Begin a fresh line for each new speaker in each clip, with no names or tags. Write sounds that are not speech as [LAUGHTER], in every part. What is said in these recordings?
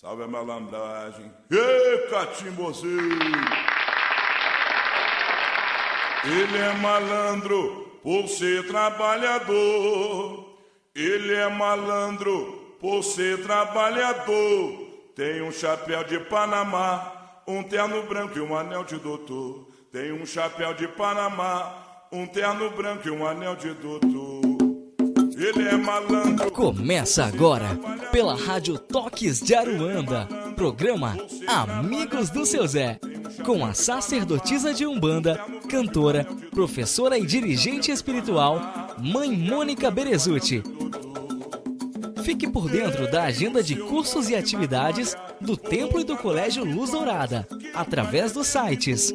Salve a malandragem. Ê, catimbozeiro! Ele é malandro por ser trabalhador. Ele é malandro por ser trabalhador. Tem um chapéu de Panamá, um terno branco e um anel de doutor. Tem um chapéu de Panamá, um terno branco e um anel de doutor. Ele é malandro.
Começa agora, pela Rádio Toques de Aruanda, programa Amigos do Seu Zé, com a sacerdotisa de Umbanda, cantora, professora e dirigente espiritual, Mãe Mônica Berezuti. Fique por dentro da agenda de cursos e atividades do Templo e do Colégio Luz Dourada, através dos sites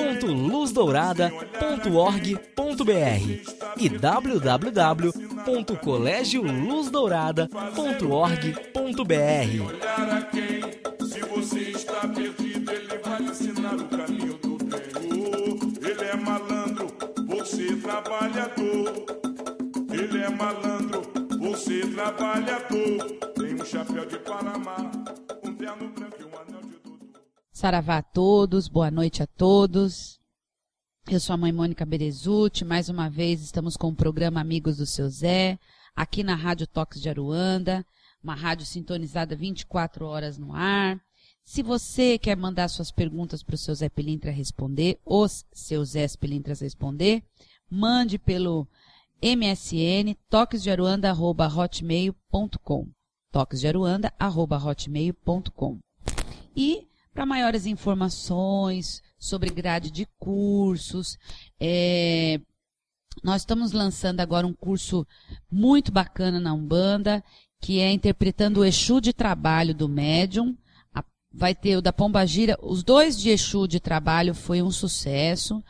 www.luzdourada.org.br e www.colégio-luzdourada.org.br.
Se você está perdido, ele vai ensinar o caminho do bem. Ele é malandro, você trabalhador. Ele é malandro, você trabalhador. Tem um chapéu de Panamá,
Saravá a todos, boa noite a todos. Eu sou a mãe Mônica Berezuti, mais uma vez estamos com o programa Amigos do Seu Zé, aqui na Rádio Toques de Aruanda, uma rádio sintonizada 24 horas no ar. Se você quer mandar suas perguntas para o seu Zé Pilintra responder, os seus Zé Pilintras responder, mande pelo MSN toquesdearuanda.hotmail.com toquesdearuanda.hotmail.com E para maiores informações sobre grade de cursos, é, nós estamos lançando agora um curso muito bacana na Umbanda, que é interpretando o Exu de trabalho do médium. A- Vai ter o da Pombagira, os dois de Exu de trabalho foi um sucesso.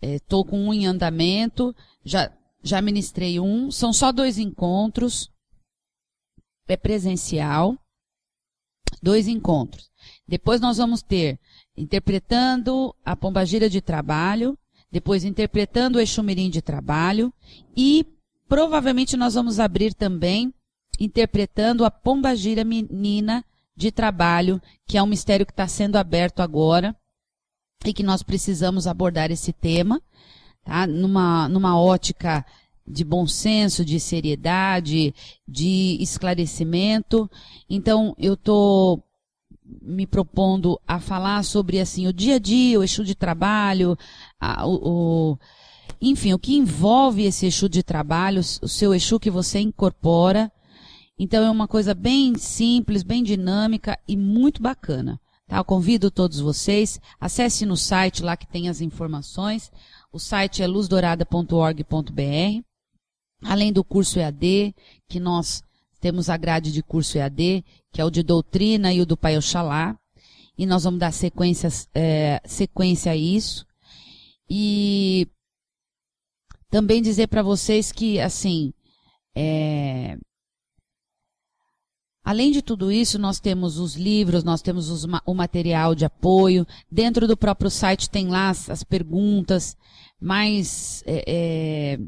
Estou com um em andamento, já, já ministrei um, são só dois encontros, é presencial, dois encontros. Depois nós vamos ter interpretando a pombagira de trabalho, depois interpretando o Exumirim de trabalho e provavelmente nós vamos abrir também interpretando a pombagira menina de trabalho, que é um mistério que está sendo aberto agora e que nós precisamos abordar esse tema, tá? Numa, numa ótica de bom senso, de seriedade, de esclarecimento. Então, eu estou me propondo a falar sobre assim o dia a dia, o eixo de trabalho, a- o, o- enfim, o que envolve esse eixo de trabalho, o seu eixo que você incorpora. Então é uma coisa bem simples, bem dinâmica e muito bacana. Tá? Eu convido todos vocês, acesse no site lá que tem as informações. O site é luzdourada.org.br. Além do curso EAD, que nós temos a grade de curso EAD, que é o de doutrina e o do Pai Oxalá. E nós vamos dar sequências, é, sequência a isso. E também dizer para vocês que, assim, é, Além de tudo isso, nós temos os livros, nós temos os o material de apoio. Dentro do próprio site tem lá as, as perguntas mais, é, é,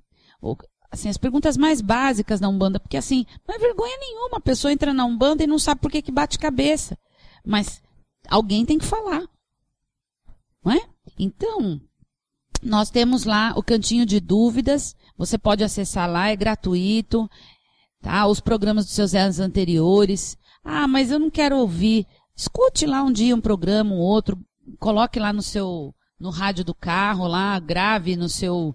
assim, as perguntas mais básicas da Umbanda, porque assim, não é vergonha nenhuma, a pessoa entra na Umbanda e não sabe por que, que bate cabeça. Mas alguém tem que falar. Não é? Então, nós temos lá o cantinho de dúvidas, você pode acessar lá, é gratuito tá? Os programas dos seus anos anteriores. Ah, mas eu não quero ouvir. Escute lá um dia um programa, um outro, coloque lá no seu, no rádio do carro lá, grave no seu,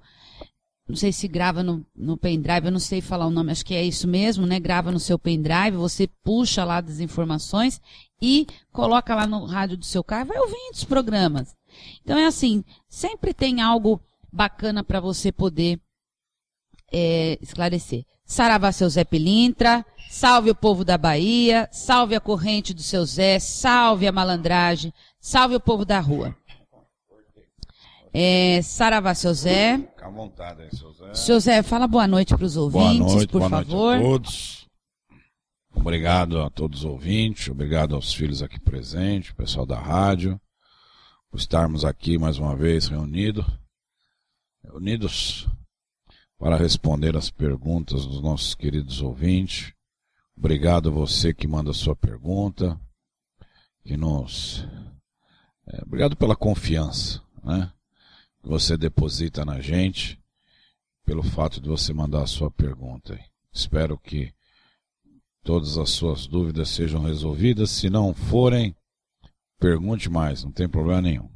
não sei se grava no, no pendrive, eu não sei falar o nome, acho que é isso mesmo, né? Grava no seu pendrive, você puxa lá das informações e coloca lá no rádio do seu carro, vai ouvindo os programas. Então é assim, sempre tem algo bacana para você poder é, esclarecer. Saravá seu Zé Pilintra, salve o povo da Bahia, salve a corrente do seu Zé, salve a malandragem, salve o povo da rua. É, Saravá seu Zé.
Fica à vontade aí, seu Zé.
Seu Zé, fala boa noite para os
Boa
ouvintes,
noite,
por
boa
favor.
noite a todos. Obrigado a todos os ouvintes, obrigado aos filhos aqui presentes, o pessoal da rádio, por estarmos aqui mais uma vez reunidos, reunidos para responder as perguntas dos nossos queridos ouvintes, Obrigado a você que manda a sua pergunta, que nos. É, obrigado pela confiança, né? Você deposita na gente, pelo fato de você mandar a sua pergunta. Espero que todas as suas dúvidas sejam resolvidas. Se não forem, pergunte mais, não tem problema nenhum.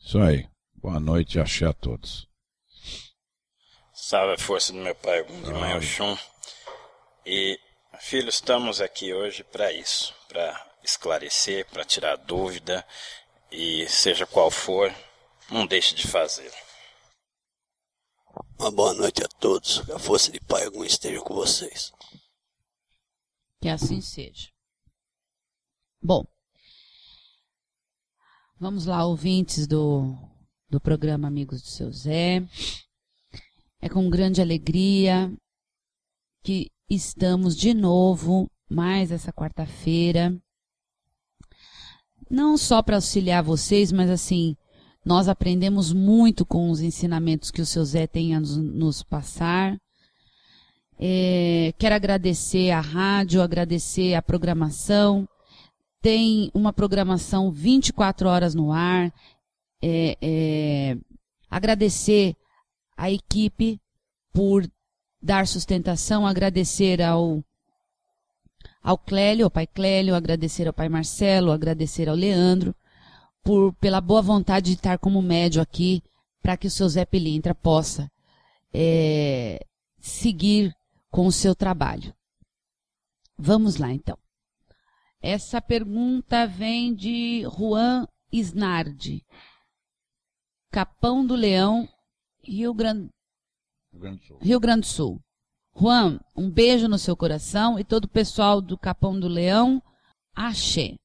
Isso aí. Boa noite e axé a todos.
Salve a força do meu pai, de Mãe Oxum. E, filho, estamos aqui hoje para isso, para esclarecer, para tirar dúvida e seja qual for, não deixe de fazer.
Uma boa noite a todos. Que a força de Pai algum esteja com vocês.
Que assim seja. Bom, vamos lá, ouvintes do, do programa Amigos do Seu Zé. É com grande alegria que estamos de novo, mais essa quarta-feira. Não só para auxiliar vocês, mas assim, nós aprendemos muito com os ensinamentos que o seu Zé tem a nos, nos passar. É, quero agradecer a rádio, agradecer a programação. Tem uma programação 24 horas no ar. É, é, agradecer a equipe por dar sustentação, agradecer ao ao Clélio, ao pai Clélio, agradecer ao pai Marcelo, agradecer ao Leandro, por, pela boa vontade de estar como médio aqui, para que o seu Zé Pilintra possa é, seguir com o seu trabalho. Vamos lá, então. Essa pergunta vem de Juan Isnardi. Capão do Leão, Rio Grande,
Rio Grande do Sul.
Rio Grande do Sul. Juan, um beijo no seu coração e todo o pessoal do Capão do Leão, axé.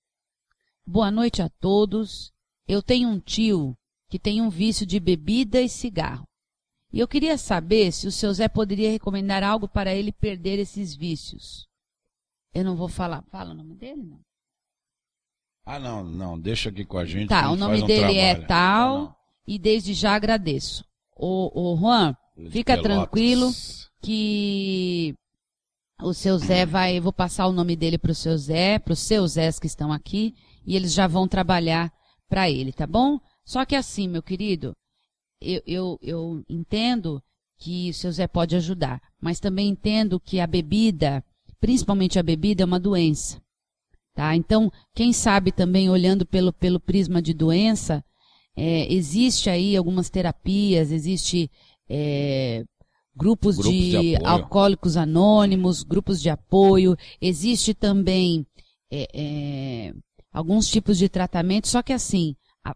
Boa noite a todos. Eu tenho um tio que tem um vício de bebida e cigarro. E eu queria saber se o seu Zé poderia recomendar algo para ele perder esses vícios. Eu não vou falar. Fala o nome dele, não?
Ah, não, não, deixa aqui com a gente.
Tá, o nome
um
dele é
trabalho.
tal
Não, não.
e desde já agradeço. Ô, ô Juan,
Ele
fica tranquilo que o seu Zé vai, vou passar o nome dele pro seu Zé, pros seus Zés que estão aqui, e eles já vão trabalhar para ele, tá bom? Só que assim, meu querido, eu, eu, eu entendo que o seu Zé pode ajudar, mas também entendo que a bebida, principalmente a bebida, é uma doença. Tá? Então, quem sabe também olhando pelo, pelo prisma de doença, é, existe aí algumas terapias, existe é, grupos,
Grupos de
de, alcoólicos anônimos, grupos de apoio, existe também é, é, alguns tipos de tratamento, só que assim, a,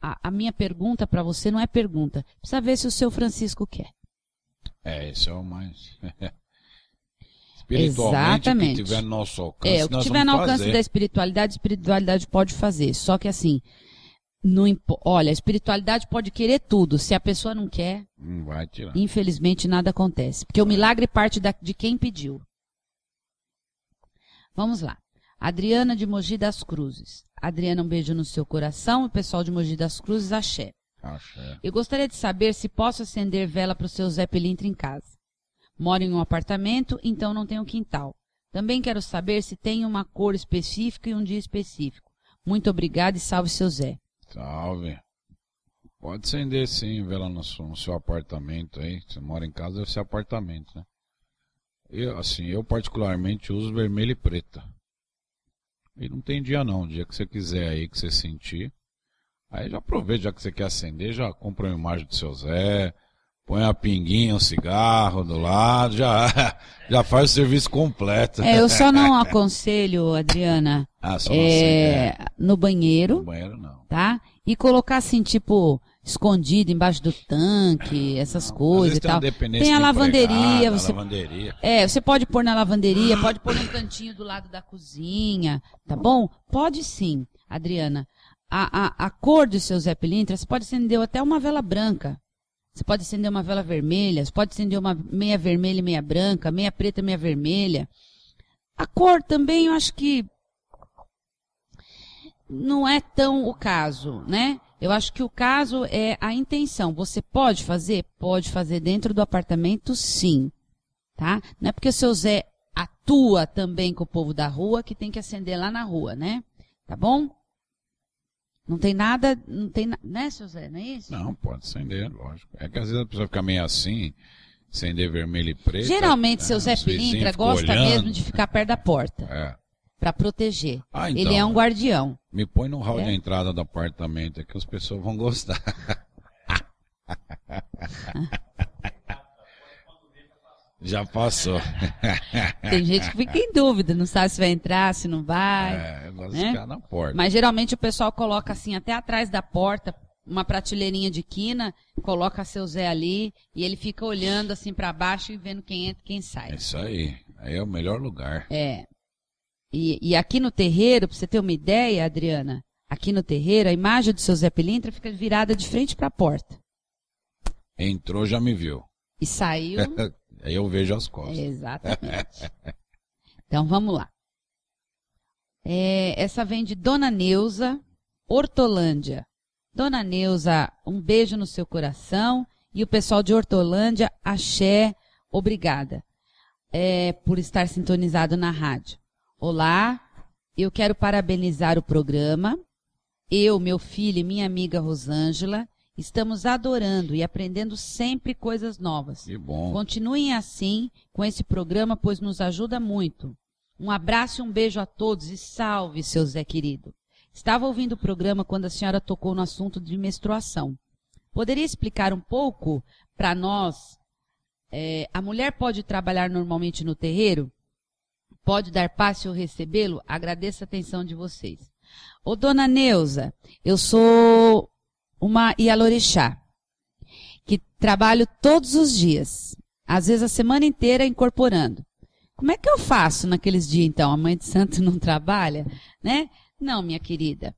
a, a minha pergunta para você não é pergunta, precisa ver se o seu Francisco quer.
É, esse é o mais. [LAUGHS] Espiritualmente,
Exatamente.
que tiver no nosso alcance,
É, o que tiver no alcance
fazer.
da espiritualidade, a espiritualidade pode fazer. Só que assim, não olha, a espiritualidade pode querer tudo. Se a pessoa não quer,
tirar.
infelizmente nada acontece. Porque o milagre parte da- de quem pediu. Vamos lá. Adriana de Mogi das Cruzes. Adriana, um beijo no seu coração. O pessoal de Mogi das Cruzes, axé.
Axé.
Eu gostaria de saber se posso acender vela para o seu Zé Pelintra em casa. Moro em um apartamento, então não tenho quintal. Também quero saber se tem uma cor específica e um dia específico. Muito obrigada e salve seu Zé.
Salve. Pode acender sim, vela no seu, no seu apartamento aí. Você mora em casa, deve ser apartamento, né? Eu, assim, eu particularmente uso vermelho e preta. E não tem dia não, dia que você quiser aí, que você sentir. Aí já aproveita, já que você quer acender, já compra uma imagem do seu Zé, põe a pinguinha, um cigarro do lado, já, [LAUGHS] já faz o serviço completo.
É, eu só não [LAUGHS] aconselho, Adriana,
Ah, só não
é,
acende,
no
é.
banheiro,
No banheiro não.
tá? E colocar assim, tipo, escondido embaixo do tanque, essas
Às
coisas e tal. Tem a
de
lavanderia, você
lavanderia.
É, você pode pôr na lavanderia, [GASPS] pode pôr num cantinho do lado da cozinha, tá bom? Pode sim, Adriana. A, a, a cor do seu Zé Pilintra, você pode acender até uma vela branca. Você pode acender uma vela vermelha, você pode acender uma meia vermelha e meia branca, meia preta e meia vermelha. A cor também, eu acho que não é tão o caso, né? Eu acho que o caso é a intenção. Você pode fazer? Pode fazer dentro do apartamento, sim tá? Não é porque o seu Zé pactua também com o povo da rua, que tem que acender lá na rua, né? Tá bom? Não tem nada, não tem, na- né, seu Zé, não é isso?
Não, pode acender, lógico. É que às vezes a pessoa fica meio assim, acender vermelho e preto.
Geralmente,
é,
seu Zé
os vizinhos
Pilintra gosta
olhando.
mesmo de ficar perto da porta,
É.
pra proteger.
Ah, então.
Ele é um guardião.
Me põe no hall
É?
de entrada do apartamento, é que as pessoas vão gostar. [LAUGHS] Já passou. [LAUGHS]
Tem gente que fica em dúvida, não sabe se vai entrar, se não vai.
É, eu gosto
né?
de ficar na porta.
Mas geralmente o pessoal coloca assim até atrás da porta, uma prateleirinha de quina, coloca seu Zé ali e ele fica olhando assim pra baixo e vendo quem entra e quem sai.
É isso aí. Aí é o melhor lugar.
É. E, e aqui no terreiro, pra você ter uma ideia, Adriana, aqui no terreiro, a imagem do seu Zé Pilintra fica virada de frente pra porta.
Entrou, já me viu.
E saiu. [LAUGHS]
Aí eu vejo as costas.
Exatamente. Então vamos lá. É, essa vem de Dona Neuza, Hortolândia. Dona Neuza, um beijo no seu coração. E o pessoal de Hortolândia, axé, obrigada é, por estar sintonizado na rádio. Olá, eu quero parabenizar o programa. Eu, meu filho e minha amiga Rosângela estamos adorando e aprendendo sempre coisas novas.
Que bom.
Continuem assim com esse programa, pois nos ajuda muito. Um abraço e um beijo a todos e salve, seu Zé querido. Estava ouvindo o programa quando a senhora tocou no assunto de menstruação. Poderia explicar um pouco para nós? é, a mulher pode trabalhar normalmente no terreiro? Pode dar passe ou recebê-lo? Agradeço a atenção de vocês. Ô, dona Neuza, eu sou uma Ialorixá que trabalho todos os dias, às vezes a semana inteira incorporando. Como é que eu faço naqueles dias, então? A mãe de santo [LAUGHS] não trabalha, né? Não, minha querida.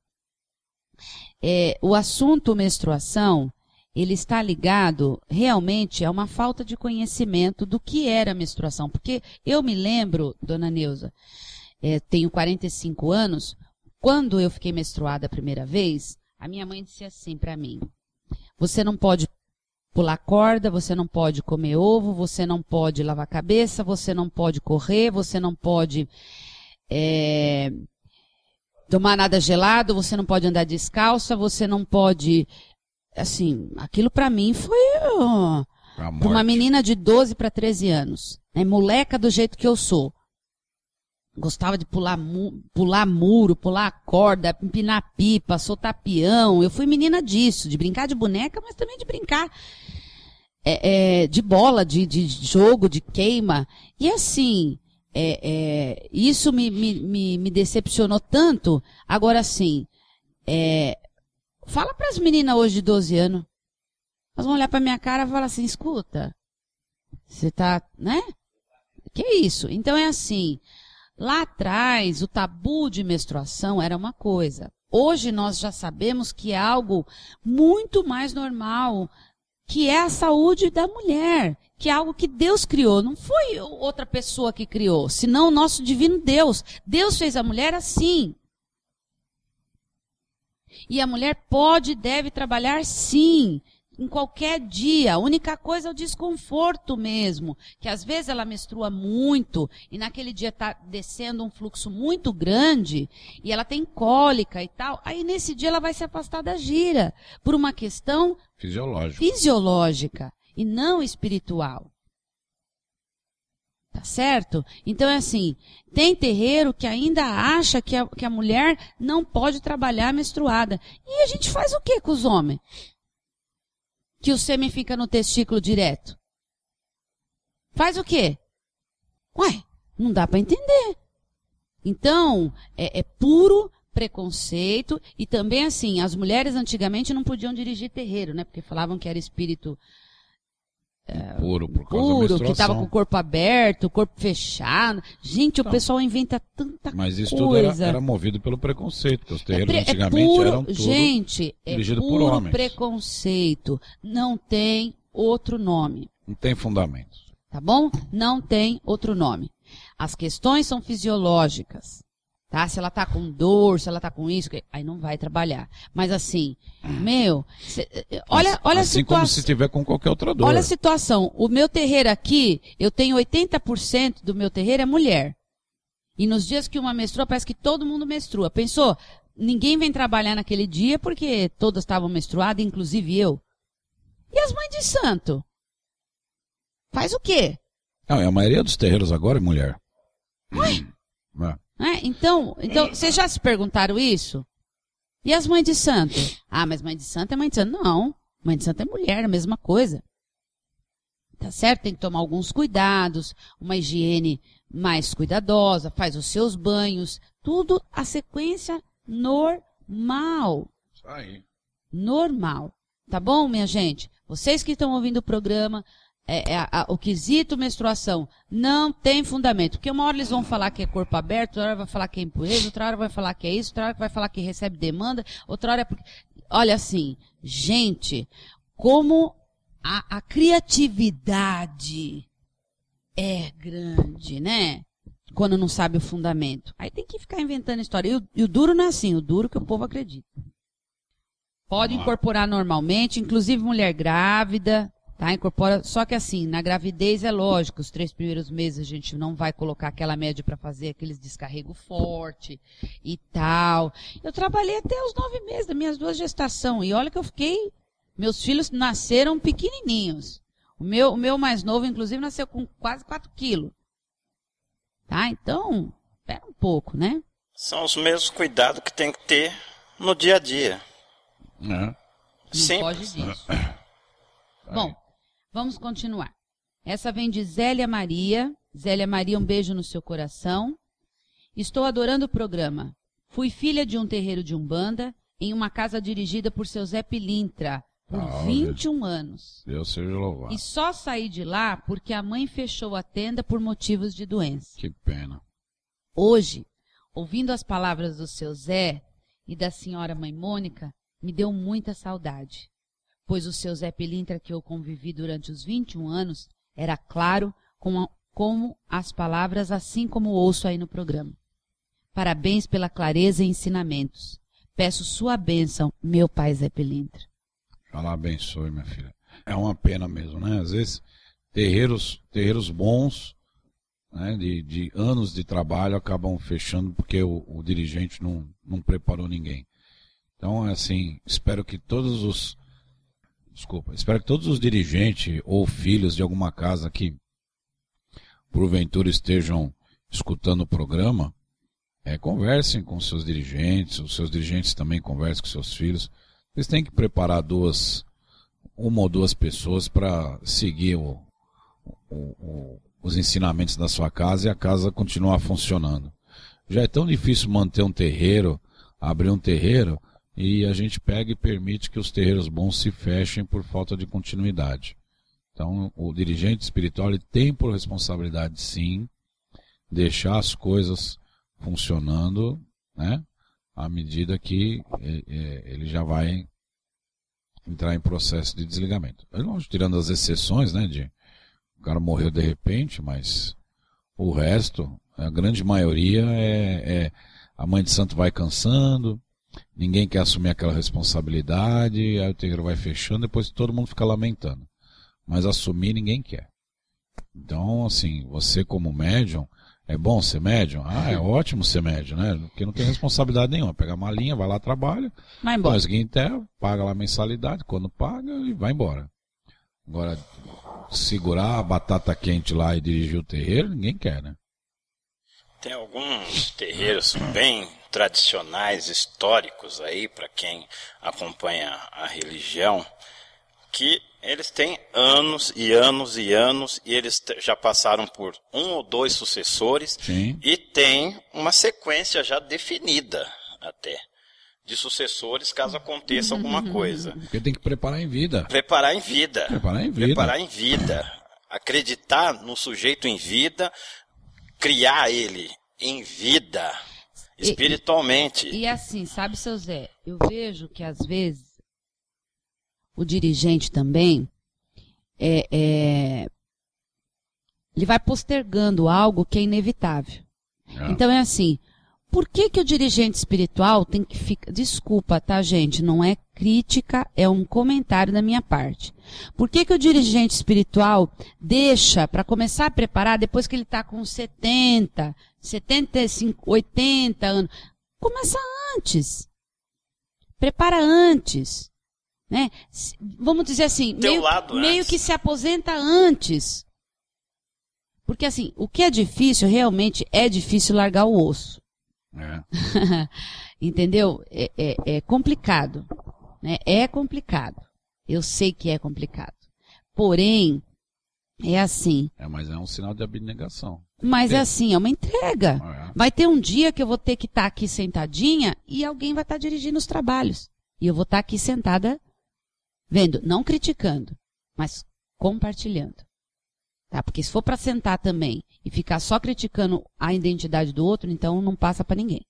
É, o assunto menstruação, ele está ligado realmente a uma falta de conhecimento do que era a menstruação. Porque eu me lembro, dona Neuza, é, tenho 45 anos, quando eu fiquei menstruada a primeira vez, a minha mãe disse assim para mim: você não pode pular corda, você não pode comer ovo, você não pode lavar a cabeça, você não pode correr, você não pode é, tomar nada gelado, você não pode andar descalça, você não pode. Assim, aquilo para mim foi.
Pra
uma menina de 12 para 13 anos, né? moleca do jeito que eu sou. Gostava de pular, mu- pular muro, pular corda, empinar pipa, soltar peão. Eu fui menina disso, de brincar de boneca, mas também de brincar é, é, de bola, de, de jogo, de queima. E assim, é, é, isso me, me, me, decepcionou tanto. Agora sim, é, fala para as meninas hoje de 12 anos. Elas vão olhar pra minha cara e falar assim, escuta, você tá, né? Que isso? Então é assim, lá atrás o tabu de menstruação era uma coisa. Hoje nós já sabemos que é algo muito mais normal, que é a saúde da mulher, que é algo que Deus criou, não foi outra pessoa que criou, senão o nosso divino Deus. Deus fez a mulher assim. E a mulher pode e deve trabalhar sim, em qualquer dia. A única coisa é o desconforto mesmo, que às vezes ela menstrua muito e naquele dia está descendo um fluxo muito grande e ela tem cólica e tal. Aí nesse dia ela vai se afastar da gira por uma questão
Fisiológico.
fisiológica e não espiritual. Tá certo? Então é assim, tem terreiro que ainda acha que a, que a mulher não pode trabalhar menstruada. E a gente faz o que com os homens? Que o sêmen fica no testículo direto. Faz o quê? Ué, não dá para entender. Então, é, é puro preconceito e também assim, as mulheres antigamente não podiam dirigir terreiro, né? Porque falavam que era espírito
Puro, por causa
puro, que
menstruação.
tava com o corpo aberto, o corpo fechado. Gente, o pessoal inventa tanta
Mas isso tudo era,
coisa.
era movido pelo preconceito, porque os
É
terreiros
é
antigamente
puro-
eram tudo...
Gente, é
dirigido por
puro
homens.
preconceito. Não tem outro nome.
Não tem fundamento.
Tá bom? Não tem outro nome. As questões são fisiológicas. Tá? Se ela tá com dor, se ela tá com isso, aí não vai trabalhar. Mas assim, meu, cê- olha, olha
assim
a
como
situação.
se tiver com qualquer outra dor.
Olha a situação. O meu terreiro aqui, eu tenho 80% do meu terreiro é mulher. E nos dias que uma menstrua, parece que todo mundo menstrua. Pensou? Ninguém vem trabalhar naquele dia porque todas estavam menstruadas, inclusive eu. E as mães de santo? Faz o quê?
Não, a maioria dos terreiros agora é mulher.
Ué?
É.
É, então, então, vocês já se perguntaram isso? E as mães de santo? Ah, mas mãe de santo é mãe de santo. Não. Mãe de santo é mulher, a mesma coisa. Tá certo? Tem que tomar alguns cuidados, uma higiene mais cuidadosa, faz os seus banhos, tudo a sequência normal.
Isso aí.
Normal. Tá bom, minha gente? Vocês que estão ouvindo o programa, é, é, a- o quesito menstruação não tem fundamento. Porque uma hora eles vão falar que é corpo aberto, outra hora vai falar que é impureza, outra hora vai falar que é isso, outra hora vai falar que recebe demanda, outra hora é porque... Olha assim, gente, como a, a criatividade é grande, né? Quando não sabe o fundamento. Aí tem que ficar inventando história. E o, e o duro não é assim, o duro que o povo acredita. Pode incorporar normalmente, inclusive mulher grávida, tá? Incorpora, só que assim, na gravidez é lógico, os três primeiros meses a gente não vai colocar aquela média para fazer aqueles descarrego forte e tal. Eu trabalhei até os nove meses das minhas duas gestações e olha que eu fiquei, meus filhos nasceram pequenininhos. O meu, o meu mais novo, inclusive, nasceu com quase 4 quilos. Tá? Então, espera um pouco, né?
São os mesmos cuidados que tem que ter no dia a dia.
É.
Não
Simples.
foge disso. Bom, vamos continuar. Essa vem de Zélia Maria. Zélia Maria, um beijo no seu coração. Estou adorando o programa. Fui filha de um terreiro de Umbanda em uma casa dirigida por seu Zé Pilintra por
Ah,
21 anos.
Deus seja louvado.
E só saí de lá porque a mãe fechou a tenda por motivos de doença.
Que pena.
Hoje, ouvindo as palavras do seu Zé e da senhora mãe Mônica, me deu muita saudade, pois o seu Zé Pilintra que eu convivi durante os 21 anos era claro com a- como as palavras, assim como ouço aí no programa. Parabéns pela clareza e ensinamentos. Peço sua bênção, meu pai Zé Pilintra.
Allah abençoe, minha filha. É uma pena mesmo, né? Às vezes, terreiros, terreiros bons, né, de, de anos de trabalho, acabam fechando porque o, o dirigente não, não preparou ninguém. Então, assim, espero que todos os. Desculpa, espero que todos os dirigentes ou filhos de alguma casa que porventura estejam escutando o programa, é, conversem com seus dirigentes, os seus dirigentes também conversem com seus filhos. Eles têm que preparar duas, uma ou duas pessoas para seguir o, o- o- os ensinamentos da sua casa e a casa continuar funcionando. Já é tão difícil manter um terreiro, abrir um terreiro, e a gente pega e permite que os terreiros bons se fechem por falta de continuidade. Então, o dirigente espiritual tem por responsabilidade, sim, deixar as coisas funcionando, né? À medida que eh, eh, ele já vai entrar em processo de desligamento. É tirando as exceções, né? De o cara morreu de repente, mas o resto, a grande maioria é, é a mãe de santo vai cansando, ninguém quer assumir aquela responsabilidade, aí o terreiro vai fechando, depois todo mundo fica lamentando. Mas assumir ninguém quer. Então, assim, você como médium, é bom ser médium? Ah, é ótimo ser médium, né? Porque não tem responsabilidade nenhuma. Pega a malinha, vai lá, trabalha,
Vai embora.
faz guintel, paga lá a mensalidade, quando paga, e vai embora. Agora, segurar a batata quente lá e dirigir o terreiro, ninguém quer, né?
Tem alguns terreiros bem tradicionais, históricos aí, para quem acompanha a religião, que eles têm anos e anos e anos e eles já passaram por um ou dois sucessores
Sim.
e tem uma sequência já definida até de sucessores caso aconteça alguma coisa.
Porque tem que preparar em vida.
Preparar em vida.
Preparar em vida.
Preparar em vida. Acreditar no sujeito em vida, criar ele em vida,
E-
espiritualmente.
E assim, sabe, seu Zé, eu vejo que às vezes o dirigente também é, é, ele vai postergando algo que é inevitável.
É.
Então é assim, por que que o dirigente espiritual tem que ficar... Desculpa, tá, gente? Não é crítica, é um comentário da minha parte. Por que que o dirigente espiritual deixa para começar a preparar depois que ele está com 70, 75, 80 anos. Começa antes. Prepara antes. Né? Vamos dizer assim, meio, meio que se aposenta antes. Porque assim, o que é difícil, realmente é difícil largar o osso.
É. [LAUGHS]
Entendeu? É, é- é complicado. Né? É complicado. Eu sei que é complicado. Porém, é assim.
É, mas é um sinal de abnegação.
Mas é
Sim.
assim, é uma entrega.
É.
Vai ter um dia que eu vou ter que estar aqui sentadinha e alguém vai estar dirigindo os trabalhos. E eu vou estar aqui sentada, vendo, não criticando, mas compartilhando. Tá? Porque se for para sentar também e ficar só criticando a identidade do outro, então não passa para ninguém.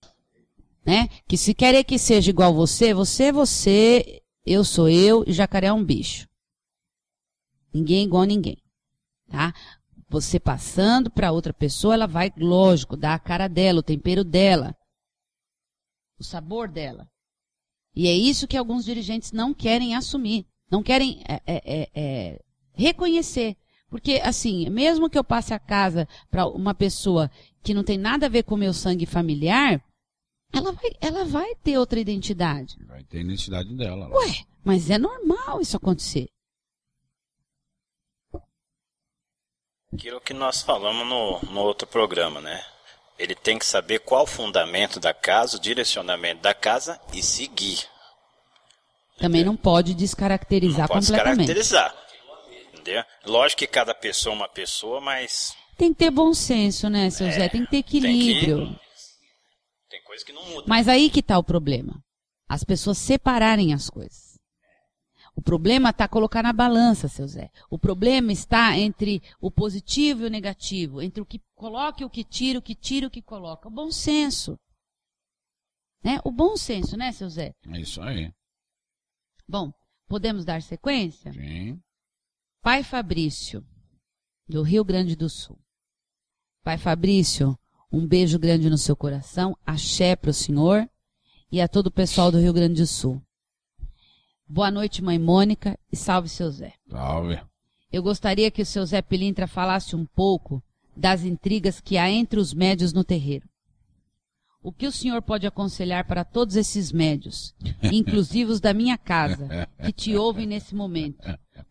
Né? Que se querer que seja igual você, você é você, eu sou eu e jacaré é um bicho. Ninguém é igual a ninguém. Tá? Você passando para outra pessoa, ela vai, lógico, dar a cara dela, o tempero dela, o sabor dela. E é isso que alguns dirigentes não querem assumir, não querem é, é, é, é, reconhecer. Porque, assim, mesmo que eu passe a casa para uma pessoa que não tem nada a ver com o meu sangue familiar, ela vai, ela vai ter outra identidade.
Vai ter a identidade dela. lá.
Ué, mas é normal isso acontecer.
Aquilo que nós falamos no, no outro programa, né? Ele tem que saber qual o fundamento da casa, o direcionamento da casa e seguir.
Também não pode descaracterizar
Não pode
completamente.
caracterizar. Entendeu? Lógico que cada pessoa é uma pessoa, mas
Tem que ter bom senso, né, seu Zé? Tem que ter
que-
equilíbrio.
tem coisa que não muda.
Mas aí que está o problema. As pessoas separarem as coisas. O problema está colocar na balança, seu Zé. O problema está entre o positivo e o negativo, entre o que coloca e o que tira, o que tira e o que coloca. O bom senso. Né? O bom senso, né, seu Zé?
É isso aí.
Bom, podemos dar sequência?
Sim.
Pai Fabrício, do Rio Grande do Sul. Pai Fabrício, um beijo grande no seu coração, axé para o senhor e a todo o pessoal do Rio Grande do Sul. Boa noite, mãe Mônica, e salve seu Zé.
Salve.
Eu gostaria que o seu Zé Pilintra falasse um pouco das intrigas que há entre os médios no terreiro. O que o senhor pode aconselhar para todos esses médios, [LAUGHS] inclusive os da minha casa, que te ouvem nesse momento?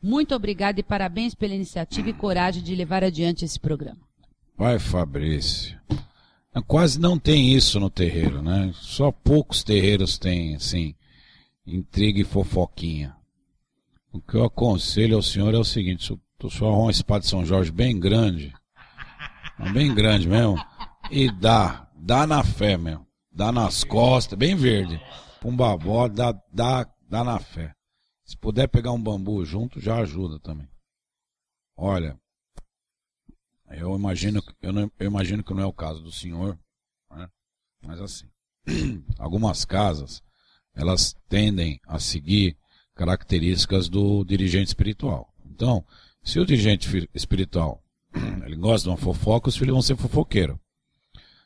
Muito obrigado e parabéns pela iniciativa e coragem de levar adiante esse programa.
Vai, Fabrício. Quase não tem isso no terreiro, né? Só poucos terreiros têm, assim, intriga e fofoquinha. O que eu aconselho ao senhor é o seguinte: se o senhor arruma uma espada de São Jorge bem grande, bem grande mesmo, e dá, dá na fé mesmo, dá nas costas, bem verde, um babó, dá, dá, dá na fé. Se puder pegar um bambu junto, já ajuda também. Olha, eu imagino, eu, não, eu imagino que não é o caso do senhor, né? mas assim, [CLEARS THROAT] algumas casas, elas tendem a seguir características do dirigente espiritual. Então, se o dirigente espiritual [CLEARS THROAT] ele gosta de uma fofoca, os filhos vão ser fofoqueiros.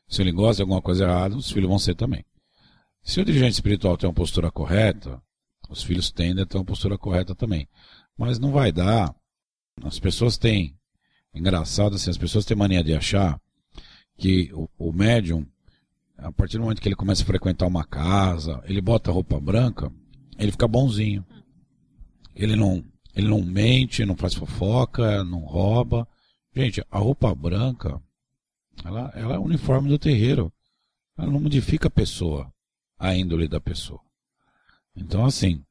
Se ele gosta de alguma coisa errada, os filhos vão ser também. Se o dirigente espiritual tem uma postura correta, os filhos tendem a ter uma postura correta também. Mas não vai dar. As pessoas têm. Engraçado assim, as pessoas têm mania de achar que o, o médium, a partir do momento que ele começa a frequentar uma casa, ele bota roupa branca, ele fica bonzinho. Ele não, ele não mente, não faz fofoca, não rouba. Gente, a roupa branca, ela, ela é o uniforme do terreiro. Ela não modifica a pessoa, a índole da pessoa. Então, assim,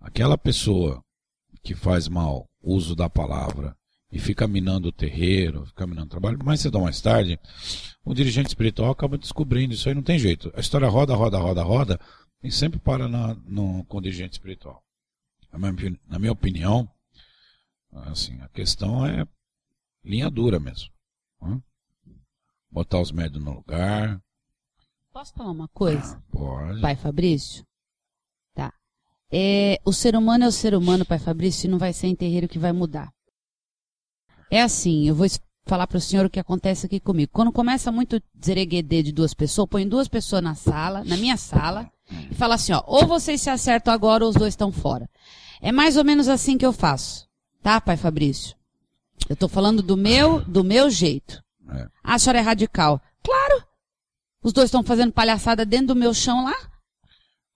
aquela pessoa que faz mal uso da palavra e fica minando o terreiro, fica minando o trabalho, mais cedo ou mais tarde, o dirigente espiritual acaba descobrindo isso aí, não tem jeito. A história roda, roda, roda, roda, e sempre para na, no, com o dirigente espiritual. Na minha, opinião, assim, a questão é linha dura mesmo. né? Botar os médios no lugar,
Posso falar uma coisa?
pode.
Pai Fabrício? Tá. É, o ser humano é o ser humano, pai Fabrício, e não vai ser em terreiro que vai mudar. É assim, eu vou falar para o senhor o que acontece aqui comigo. Quando começa muito zereguedê de duas pessoas, põe duas pessoas na sala, na minha sala, e fala assim, ó, ou vocês se acertam agora ou os dois estão fora. É mais ou menos assim que eu faço. Tá, pai Fabrício? Eu tô falando do meu, do meu jeito.
É.
Ah, a senhora é radical. Claro Os dois estão fazendo palhaçada dentro do meu chão lá?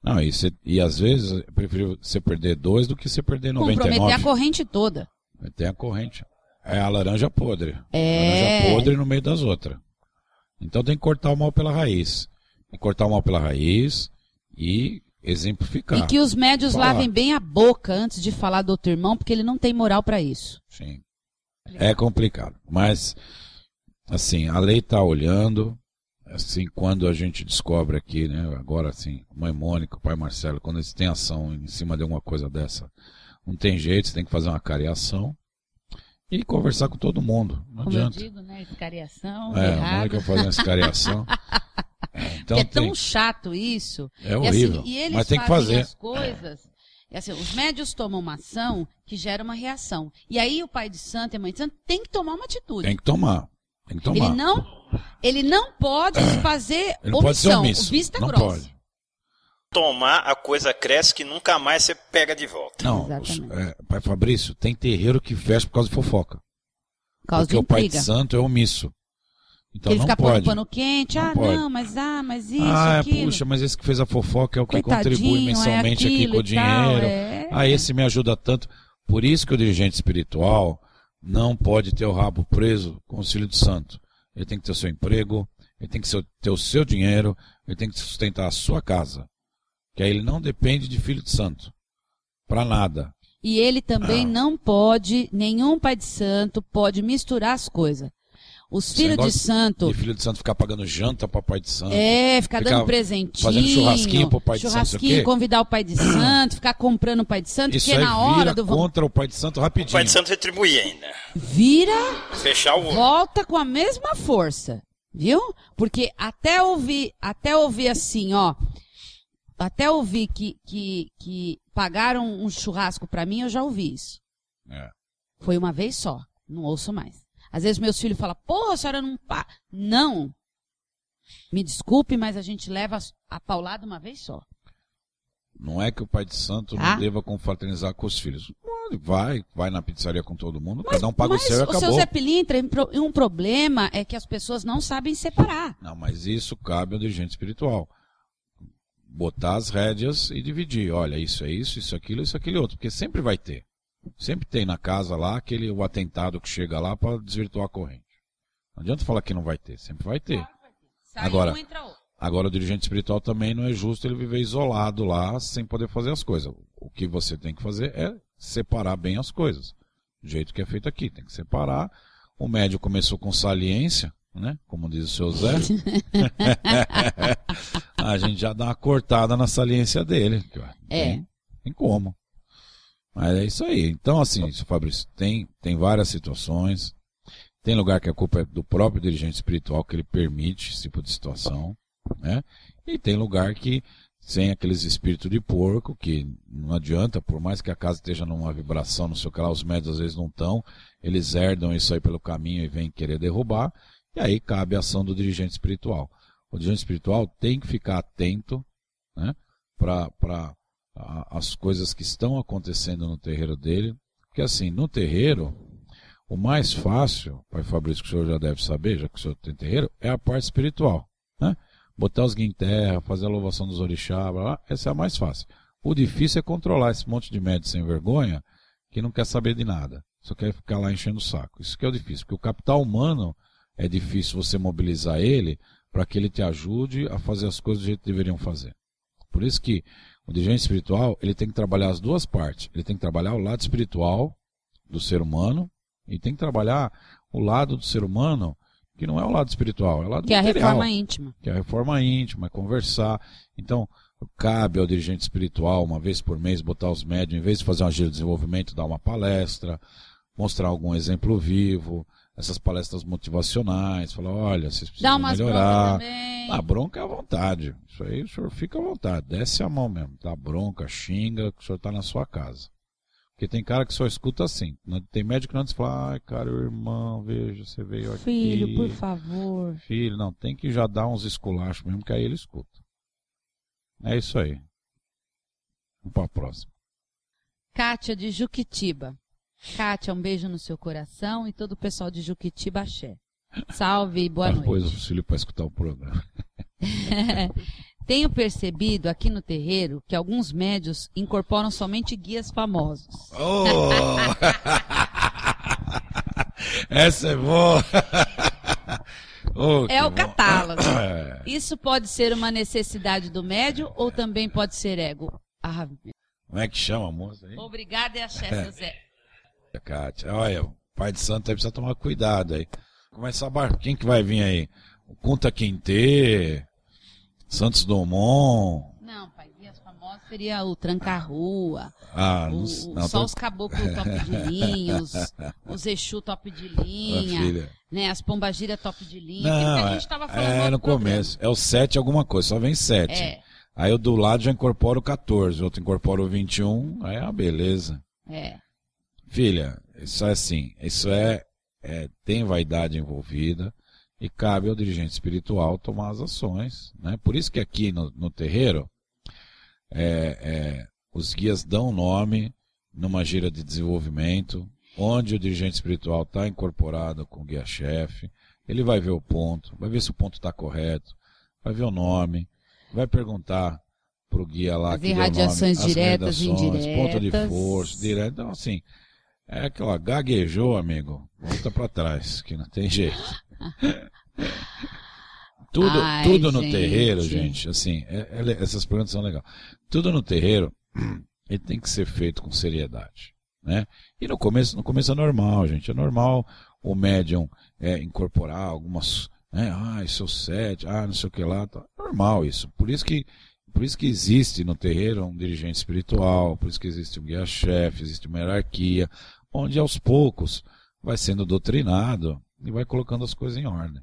Não, e, cê- e às vezes eu prefiro você perder dois do que você perder 99.
Comprometer a corrente toda.
Tem a corrente. É a laranja podre.
É.
Laranja podre no meio das outras. Então tem que cortar o mal pela raiz. Tem que cortar o mal pela raiz e exemplificar.
E que os médios
Falar.
lavem bem a boca antes de falar do outro irmão, porque ele não tem moral pra isso.
Sim. É complicado. Mas, assim, a lei está olhando. Assim, quando a gente descobre aqui, né? Agora, assim, mãe Mônica, pai Marcelo, quando eles têm ação em cima de alguma coisa dessa, não tem jeito, você tem que fazer uma cariação e conversar com todo mundo. Não
Como eu
adianta.
digo, né? Escariação,
É, a
errado.
Mônica fazendo essa cariação. [LAUGHS] É, então
é tão
tem,
chato isso.
é
E,
horrível.
assim, e eles
mas tem que fazer.
as coisas. e assim, os médios tomam uma ação que gera uma reação. E aí o pai de santo e a mãe de santo tem que tomar uma atitude.
Tem que tomar. Tem que tomar.
Ele não, ele não pode fazer
Ele não pode ser
omissão.
omisso.
Vista
Não
grossa.
pode.
Tomar, a coisa cresce que nunca mais você pega de volta.
Não, é, pai Fabrício, tem terreiro que fecha por causa de fofoca.
Por causa
porque
de
o pai de santo é omisso. Então
ele
não
fica pondo
pode.
pano quente.
Não
ah,
pode.
não, mas ah, mas isso,
ah,
aquilo.
puxa, mas esse que fez a fofoca é o que
Coitadinho,
contribui
é
mensalmente aqui
aquilo
com o
e tal,
dinheiro.
é.
Ah, esse me ajuda tanto. Por isso que o dirigente espiritual não pode ter o rabo preso com o filho de santo. Ele tem que ter o seu emprego, ele tem que ter o seu dinheiro, ele tem que sustentar a sua casa. Que aí ele não depende de filho de santo. Pra nada.
E ele também
Ah.
não pode, nenhum pai de santo pode misturar as coisas. Os filhos de santo
De filho de santo ficar pagando janta para pai de santo.
É, ficar
Ficar
dando presentinho.
fazendo churrasquinho pro pai de santo,
churrasquinho, convidar o pai de [CLEARS THROAT] santo, ficar comprando o pai de santo,
Isso
porque
aí
na hora
vira
do.
contra o pai de santo rapidinho.
O pai de santo retribuir ainda.
Vira,
Fechar o olho.
volta com a mesma força. Viu? Porque até ouvir, até ouvir assim, ó. Até ouvir que, que, que pagaram um churrasco pra mim, eu já ouvi isso.
É.
Foi uma vez só. Não ouço mais. Às vezes meus filhos falam, porra, a senhora não pa... Não. Me desculpe, mas a gente leva a paulada uma vez só.
Não é que o pai de santo
Tá.
não deva confraternizar com os filhos. Vai, vai na pizzaria com todo mundo, cada um paga o
mas
seu e
o
acabou.
seu Zé Pilintra, um problema é que as pessoas não sabem separar.
Não, mas isso cabe ao dirigente espiritual. Botar as rédeas e dividir. Olha, isso é isso, isso é aquilo, isso é aquele outro. Porque sempre vai ter. Sempre tem na casa lá aquele o atentado que chega lá para desvirtuar a corrente. Não adianta falar que não vai ter, sempre vai ter. Agora-
entra outro.
Agora, o dirigente espiritual também não é justo ele viver isolado lá sem poder fazer as coisas. O que você tem que fazer é separar bem as coisas. Do jeito que é feito aqui. Tem que separar. O médio começou com saliência, né? Como diz o seu Zé. [LAUGHS] [LAUGHS] a gente já dá uma cortada na saliência dele.
É.
Tem, tem como. Mas é isso aí. Então, assim, Fabrício, tem, tem várias situações. Tem lugar que a culpa é do próprio dirigente espiritual que ele permite esse tipo de situação, né? E tem lugar que sem aqueles espíritos de porco, que não adianta, por mais que a casa esteja numa vibração, não sei o que lá, os médios às vezes não estão, eles herdam isso aí pelo caminho e vêm querer derrubar, e aí cabe a ação do dirigente espiritual. O dirigente espiritual tem que ficar atento, né? Para as coisas que estão acontecendo no terreiro dele, porque assim, no terreiro, o mais fácil, pai Fabrício, que o senhor já deve saber, já que o senhor tem terreiro, é a parte espiritual. Né? Botar os guias em terra, fazer a louvação dos orixás, blá, blá, essa é a mais fácil. O difícil é controlar esse monte de médios sem vergonha que não quer saber de nada. Só quer ficar lá enchendo o saco. Isso que é o difícil, porque o capital humano é difícil você mobilizar ele para que ele te ajude a fazer as coisas do jeito que deveriam fazer. Por isso que o dirigente espiritual ele tem que trabalhar as duas partes. Ele tem que trabalhar o lado espiritual do ser humano e tem que trabalhar o lado do ser humano que não é o lado espiritual, é o lado
Que é a
material,
reforma íntima.
que é a reforma íntima, é conversar. Então, cabe ao dirigente espiritual, uma vez por mês, botar os médios, em vez de fazer um giro de desenvolvimento, dar uma palestra, mostrar algum exemplo vivo, essas palestras motivacionais, falar, olha, vocês
Dá
precisam
umas
melhorar.
broncas também.
A bronca é à vontade. Isso aí o senhor fica à vontade. Desce a mão mesmo. Dá bronca, xinga, que o senhor está na sua casa. Porque tem cara que só escuta assim. Tem médico que não diz fala, ai, cara, irmão, veja, você veio aqui.
Filho, por favor.
Filho, não, tem que já dar uns esculachos mesmo, que aí ele escuta. É isso aí. Vamos para a próxima.
Kátia de Juquitiba. Kátia, um beijo no seu coração e todo o pessoal de Juquitiba axé. Salve, boa
Ah,
noite.
Pôs o filho para escutar o programa. [LAUGHS]
Tenho percebido aqui no terreiro que alguns médios incorporam somente guias famosos.
Oh! [LAUGHS] Essa é boa! [LAUGHS] Oh,
É o
bom.
catálogo. [COUGHS]
É.
Isso pode ser uma necessidade do médio ou também pode ser ego? Ah,
Como é que chama a moça aí?
obrigada e axé, seu Zé.
Kátia. Olha, o pai de santo aí precisa tomar cuidado aí. Começar a bar... Quem que vai vir aí? O Kunta Quintê, Santos Dumont.
Não, pai, guias famosos seria o Tranca-Rua,
Ah,
o,
não, não
só
tô-
os caboclos top de [LAUGHS] linha, os, os Exu top de linha, né, as pombagira top de linha, aquilo que
Não,
a
é,
gente tava falando
é no
programa.
começo. É o 7 alguma coisa, só vem 7.
É,
Aí o do lado já incorpora o 14, o outro incorpora o 21, aí é uma beleza.
é.
Filha, isso é assim, isso é, é tem vaidade envolvida e cabe ao dirigente espiritual tomar as ações, né? Por isso que aqui no, no terreiro é, é, os guias dão nome numa gira de desenvolvimento, onde o dirigente espiritual está incorporado com o guia-chefe, ele vai ver o ponto, vai ver se o ponto está correto, vai ver o nome, vai perguntar pro guia lá
As
que deu o nome,
irradiações
as
diretas e
radiações, ponto de
indiretas.
força, direto, então assim, é aquela gaguejou, amigo, volta para trás, que não tem [LAUGHS] jeito. Tudo,
Ai,
tudo no
gente.
terreiro, gente, assim, é- é essas perguntas são legais. Tudo no terreiro, [CLEARS THROAT] ele tem que ser feito com seriedade, né? E no começo, no começo é normal, gente, é normal o médium é, incorporar algumas, né? Ah, isso é o sete, ah, não sei o que lá, tá. normal isso. Por isso que, por isso que existe no terreiro um dirigente espiritual, por isso que existe um guia-chefe, existe uma hierarquia, onde aos poucos vai sendo doutrinado e vai colocando as coisas em ordem,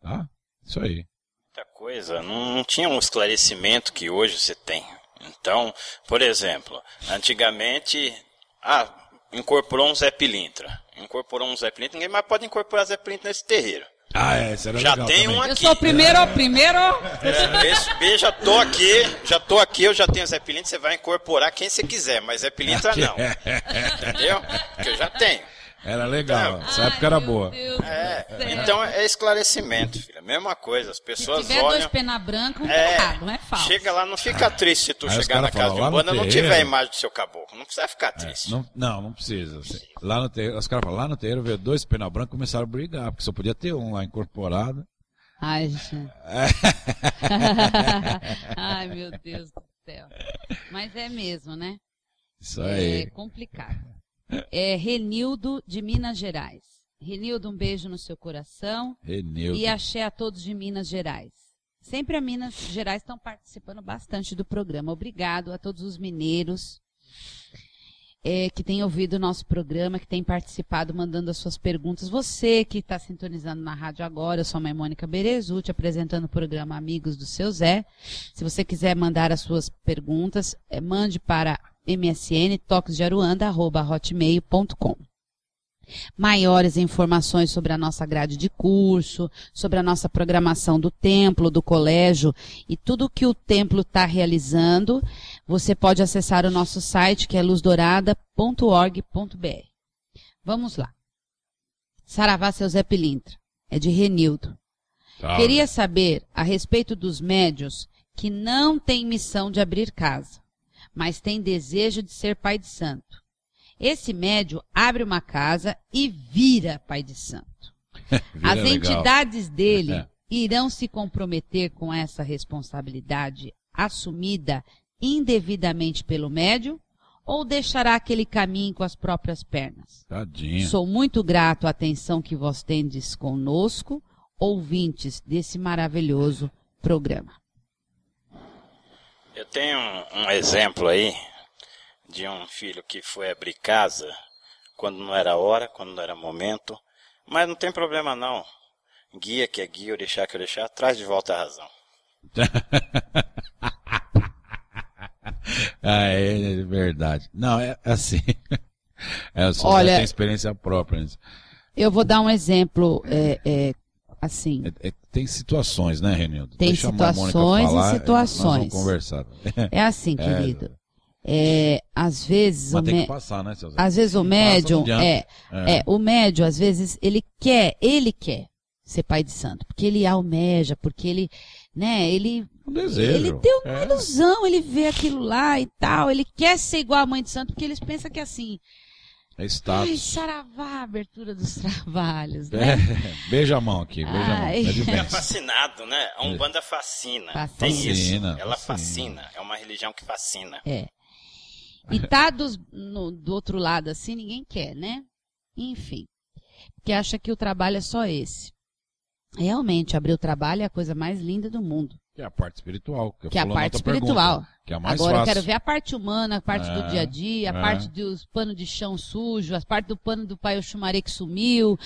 tá? Isso aí.
Muita coisa, não, não tinha um esclarecimento que hoje você tem. Então, por exemplo, antigamente, ah, incorporou um Zé Pilintra. Incorporou um Zé Pilintra, ninguém mais pode incorporar Zé Pilintra nesse terreiro.
Ah, é, isso era
Já
legal
tem
também.
um
Eu
aqui.
sou o primeiro, primeiro.
É, esse, B, já tô aqui, já tô aqui, eu já tenho Zé Pilintra, você vai incorporar quem você quiser, mas Zé Pilintra [LAUGHS] não. Entendeu? Porque eu já tenho.
Era legal, essa
Ai,
época era boa.
É, então é esclarecimento, filha. Mesma coisa, as
Se
pessoas
tiver dois
olham.
pena branca, um
É,
errado, não é falso.
chega lá, não fica triste se tu
Aí
chegar na casa de Umbanda e não tiver a imagem do seu caboclo. Não precisa ficar triste.
Não, não, não precisa. Lá no terreiro, os caras falam, lá no terreiro veio dois pena branco e começaram a brigar, porque só podia ter um lá incorporado.
Ai, gente. [LAUGHS] Ai, meu Deus do céu. Mas é mesmo, né?
Isso
É
aí.
complicado. É Renildo de Minas Gerais. Renildo, um beijo no seu coração.
Renildo.
E axé a todos de Minas Gerais. Sempre a Minas Gerais estão participando bastante do programa. Obrigado a todos os mineiros é, que têm ouvido o nosso programa, que têm participado, mandando as suas perguntas. Você que está sintonizando na rádio agora, eu sou a mãe Mônica Berezuti, apresentando o programa Amigos do Seu Zé. Se você quiser mandar as suas perguntas, é, mande para msn toquesdearuanda.hotmail.com maiores informações sobre a nossa grade de curso, sobre a nossa programação do templo, do colégio e tudo que o templo está realizando, você pode acessar o nosso site que é luzdourada.org.br. Vamos lá. Saravá, seu Zé Pilintra. É de Renildo.
Tá,
Queria saber a respeito dos médios que não têm missão de abrir casa, mas têm desejo de ser pai de santo. Esse médio abre uma casa e vira pai de santo. [LAUGHS]
Vira
As
legal.
entidades dele
É.
irão se comprometer com essa responsabilidade assumida indevidamente pelo médio ou deixará aquele caminho com as próprias pernas?
Tadinho.
Sou muito grato à atenção que vós tendes conosco, ouvintes desse maravilhoso programa.
Eu tenho um, um exemplo aí de um filho que foi abrir casa quando não era hora, quando não era momento. Mas não tem problema não. Guia que é guia, orixá que é orixá, traz de volta a razão. [LAUGHS]
ah, é, é verdade. Não, é assim. [LAUGHS] É,
Olha-
tem experiência própria.
Eu vou dar um exemplo, é, é, assim.
É- é- tem situações, né, Renildo?
Tem
Deixa
situações e
falar,
situações.
Nós vamos conversar. [LAUGHS]
É assim, querido. É, às vezes, o
Mas tem
mé-
que passar, né,
às vezes o médium,
adianta.
é, é, o médium, às vezes, ele quer, ele quer ser pai de santo, porque ele almeja, porque ele, né, ele
Um desejo.
ele tem uma
É.
ilusão, ele vê aquilo lá e tal, ele quer ser igual a mãe de santo, porque eles pensam que é assim,
É
ai,
status.
saravá, abertura dos trabalhos,
É,
né? [LAUGHS]
beija a mão aqui, beija a mão.
Ai.
É de
É fascinado, né? A Umbanda fascina.
Fascina.
Tem isso.
Fascina,
Ela
fascina.
fascina. É uma religião que fascina.
É. E tá dos- no- do outro lado assim, ninguém quer, né? Enfim. Porque acha que o trabalho é só esse. Realmente, abrir o trabalho é a coisa mais linda do mundo.
Que é a parte espiritual. Que, eu
Que é a parte
outra pergunta,
espiritual.
que é a mais
Agora eu
fácil.
quero ver a parte humana, a parte do
É,
dia a dia, a
é.
parte dos panos de chão sujo, a parte do pano do pai Oxumaré que sumiu.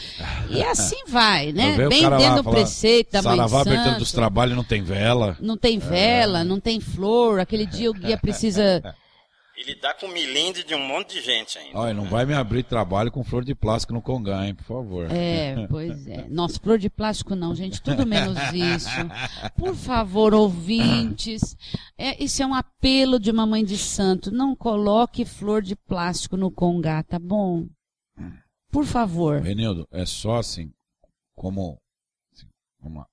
E [LAUGHS] assim vai, né?
Eu
Bem dentro do
falar,
preceito da mãe de
Saravá abertando
santo.
dos trabalhos não tem vela.
Não tem vela, não tem flor. Aquele dia o guia precisa [LAUGHS]
E lidar com milinde de um monte de gente ainda.
Olha, não vai me abrir trabalho com flor de plástico no Congá, hein, por favor.
É, pois é. Nossa, flor de plástico não, gente, tudo menos isso. Por favor, ouvintes, é, isso é um apelo de uma mãe de santo. Não coloque flor de plástico no congá, tá bom? Por favor.
Renildo, é só assim, como assim, uma,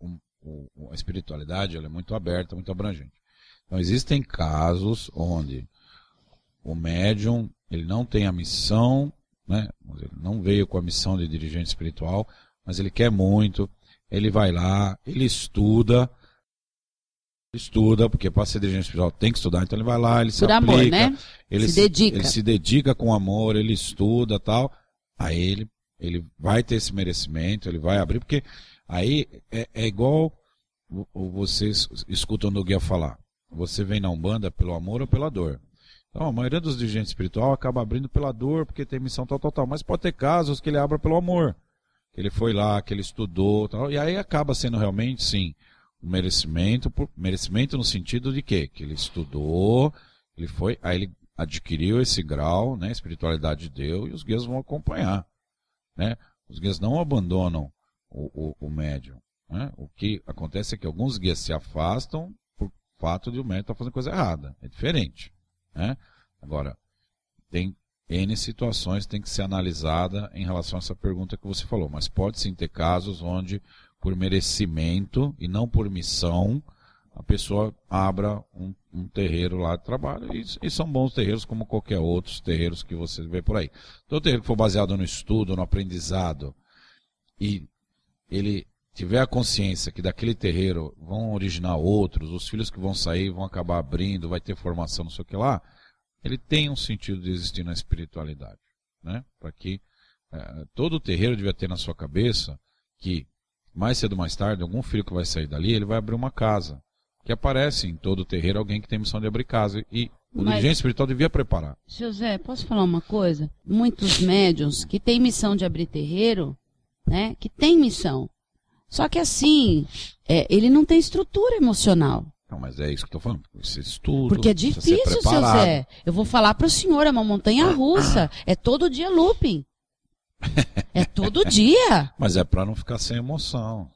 um- o- a espiritualidade ela é muito aberta, muito abrangente. Então existem casos onde o médium ele não tem a missão, né? Ele não veio com a missão de dirigente espiritual, mas ele quer muito. Ele vai lá, ele estuda, estuda porque para ser dirigente espiritual tem que estudar. Então ele vai lá, ele se
Por amor,
aplica,
né?
ele
Se dedica.
ele se dedica com amor, ele estuda tal. Aí ele, ele vai ter esse merecimento, ele vai abrir, porque aí é, é igual vocês escutam o guia falar. Você vem na Umbanda pelo amor ou pela dor. Então, a maioria dos dirigentes espiritual acaba abrindo pela dor, porque tem missão tal, tal, tal. Mas pode ter casos que ele abra pelo amor. Que ele foi lá, que ele estudou, tal. E aí acaba sendo realmente, sim, um merecimento, por, merecimento no sentido de quê? Que ele estudou, ele foi, aí ele adquiriu esse grau, né? Espiritualidade deu e os guias vão acompanhar, né? Os guias não abandonam o, o, o médium, né? O que acontece é que alguns guias se afastam por fato de o médium estar fazendo coisa errada. É diferente, né? Agora, tem N situações tem que ser analisada em relação a essa pergunta que você falou, mas pode sim ter casos onde, por merecimento e não por missão, a pessoa abra um, um terreiro lá de trabalho. E, e são bons terreiros como qualquer outros terreiros que você vê por aí. Todo terreiro que for baseado no estudo, no aprendizado, e ele tiver a consciência que daquele terreiro vão originar outros, os filhos que vão sair vão acabar abrindo, vai ter formação, não sei o que lá, ele tem um sentido de existir na espiritualidade, né? Para que eh, todo terreiro devia ter na sua cabeça que mais cedo ou mais tarde algum filho que vai sair dali ele vai abrir uma casa, que aparece em todo terreiro alguém que tem missão de abrir casa e o
Mas-
dirigente espiritual devia preparar.
Zé, posso falar uma coisa? Muitos médiums que têm missão de abrir terreiro, né? Que tem missão. Só que assim, é, ele não tem estrutura emocional.
Não, mas é isso que eu tô falando. Esse estudo.
Porque é difícil, seu. Zé. Eu vou falar pro senhor, é uma montanha russa. É todo dia looping. [LAUGHS] É todo dia,
Mas é para não ficar sem emoção.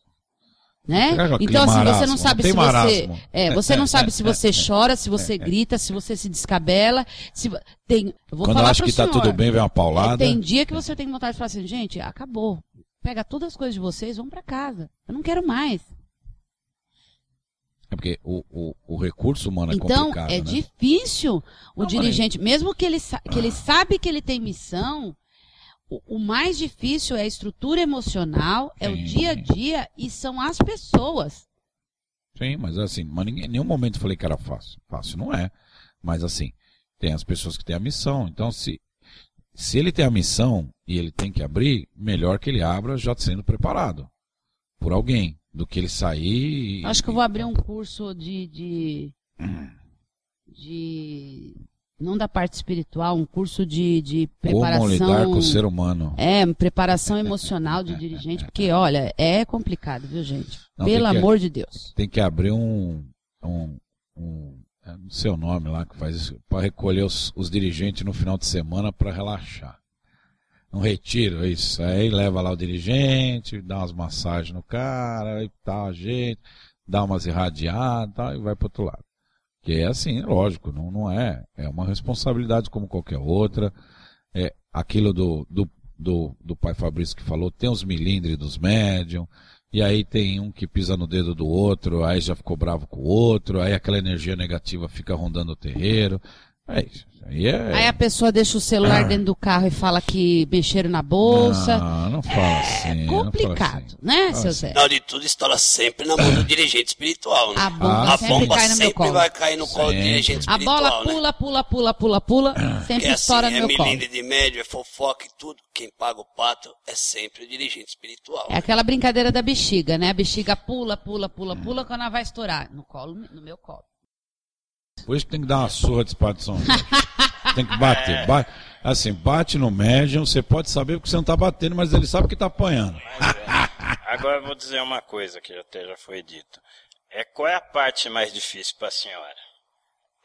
né? Então, assim, você não sabe
não
se você.
marasmo.
É, você não sabe se você [LAUGHS] chora, se você grita, se você se descabela. Se... Tem, eu vou
Quando
falar
acha
pro
que tá
senhor.
tudo bem, vem uma paulada.
Tem dia que você tem vontade de falar assim, gente, acabou. Pega todas as coisas de vocês, vão pra casa. Eu não quero mais.
É porque o, o, o recurso humano é
então,
complicado.
é
né?
difícil o
Não,
dirigente, mesmo que ele, que ele sabe que ele tem missão, o, o mais difícil é a estrutura emocional, é o
Sim.
dia a dia e são as pessoas.
Sim, mas assim, mas ninguém, em nenhum momento eu falei que era fácil. Fácil não é. Mas assim, tem as pessoas que têm a missão. Então, se, se ele tem a missão e ele tem que abrir, melhor que ele abra já sendo preparado por alguém. Do que ele sair e.
Acho que eu vou abrir um curso de, de, de não da parte espiritual, um curso de, de preparação.
Como lidar com o ser humano.
É, preparação emocional de dirigente, porque, olha, é complicado, viu, gente?
Não,
Pelo
que-
amor de Deus.
Tem que abrir um. um, um não sei o nome lá que faz isso, para recolher os, os dirigentes no final de semana para relaxar. Um retiro, isso. Aí leva lá o dirigente, dá umas massagens no cara e tal, gente, dá umas irradiadas e tal, e vai pro outro lado. Que é assim, lógico, não, não é. É uma responsabilidade como qualquer outra. É aquilo do, do do, do pai Fabrício que falou, tem os milindres dos médium, e aí tem um que pisa no dedo do outro, aí já ficou bravo com o outro, aí aquela energia negativa fica rondando o terreiro. É isso. Aí, é...
Aí a pessoa deixa o celular dentro do carro e fala que mexeram na bolsa.
Não, não fala assim.
É
não fala
complicado,
assim.
né,
Fala
seu
assim.
Zé?
Afinal de tudo, estoura sempre na mão do dirigente espiritual, né?
A bomba
A
sempre
bomba
cai no meu
sempre
colo.
vai cair no colo do
Sempre.
dirigente
A
espiritual,
bola
né?
pula, pula, pula, pula, pula, sempre
É assim,
estoura no
é
meu colo.
milindre de médio, é fofoca e tudo. Quem paga o pato é sempre o dirigente espiritual.
É aquela brincadeira da bexiga, né? A bexiga pula, pula, pula, pula, quando ela vai estourar. No colo, no meu colo.
Por isso que tem que dar uma surra de espada de São Jorge. Tem que bater. Ba- assim, bate no médium, você pode saber porque você não tá batendo, mas ele sabe que tá apanhando.
Mas, é. Agora eu vou dizer uma coisa que até já foi dito. É, qual é a parte mais difícil para a senhora?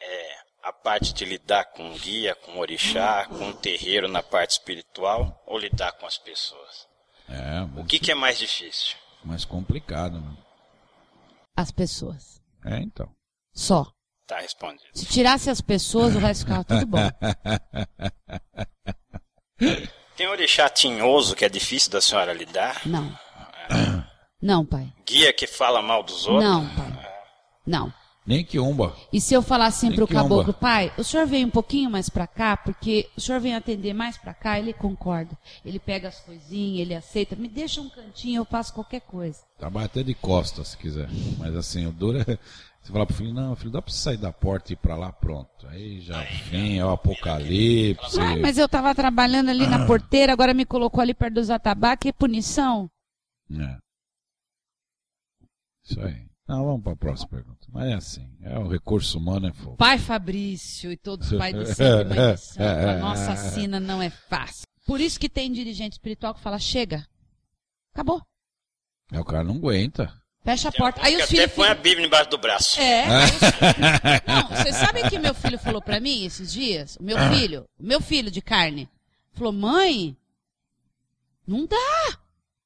É a parte de lidar com guia, com orixá, com terreiro na parte espiritual ou lidar com as pessoas?
É,
O que, que é mais difícil?
mais complicado, né?
As pessoas.
É, então.
Só.
Tá respondido.
Se tirasse as pessoas, o resto ficava tudo bom. [LAUGHS]
Tem orixá tinhoso que é difícil da senhora lidar?
Não. Não, pai.
Guia que fala mal dos outros?
Não, pai. Não.
Nem que umba.
E se eu falar assim
Nem
pro caboclo, pai, o senhor vem um pouquinho mais pra cá, porque o senhor vem atender mais pra cá, ele concorda. Ele pega as coisinhas, ele aceita, me deixa um cantinho, eu faço qualquer coisa.
Trabalha até de costas, se quiser. Mas assim, o duro é. Você falar pro filho, não, filho, dá pra você sair da porta e ir pra lá, pronto. Aí já vem, é o apocalipse.
Ai, mas eu tava trabalhando ali na porteira, agora me colocou ali perto dos atabaques, que punição.
É. Isso aí. Não, vamos pra próxima pergunta. Mas é assim, é o recurso humano é fogo.
Pai Fabrício e todos os pais de santo e mãe de santo, a nossa [LAUGHS] sina não é fácil. Por isso que tem dirigente espiritual que fala, chega, acabou,
É, o cara não aguenta.
Fecha a porta. Aí os
até
filhos
põe a. Bíblia embaixo do braço.
É, os- [LAUGHS] não, vocês sabem o que meu filho falou pra mim esses dias? O meu filho, o meu filho de carne, falou, mãe, não dá.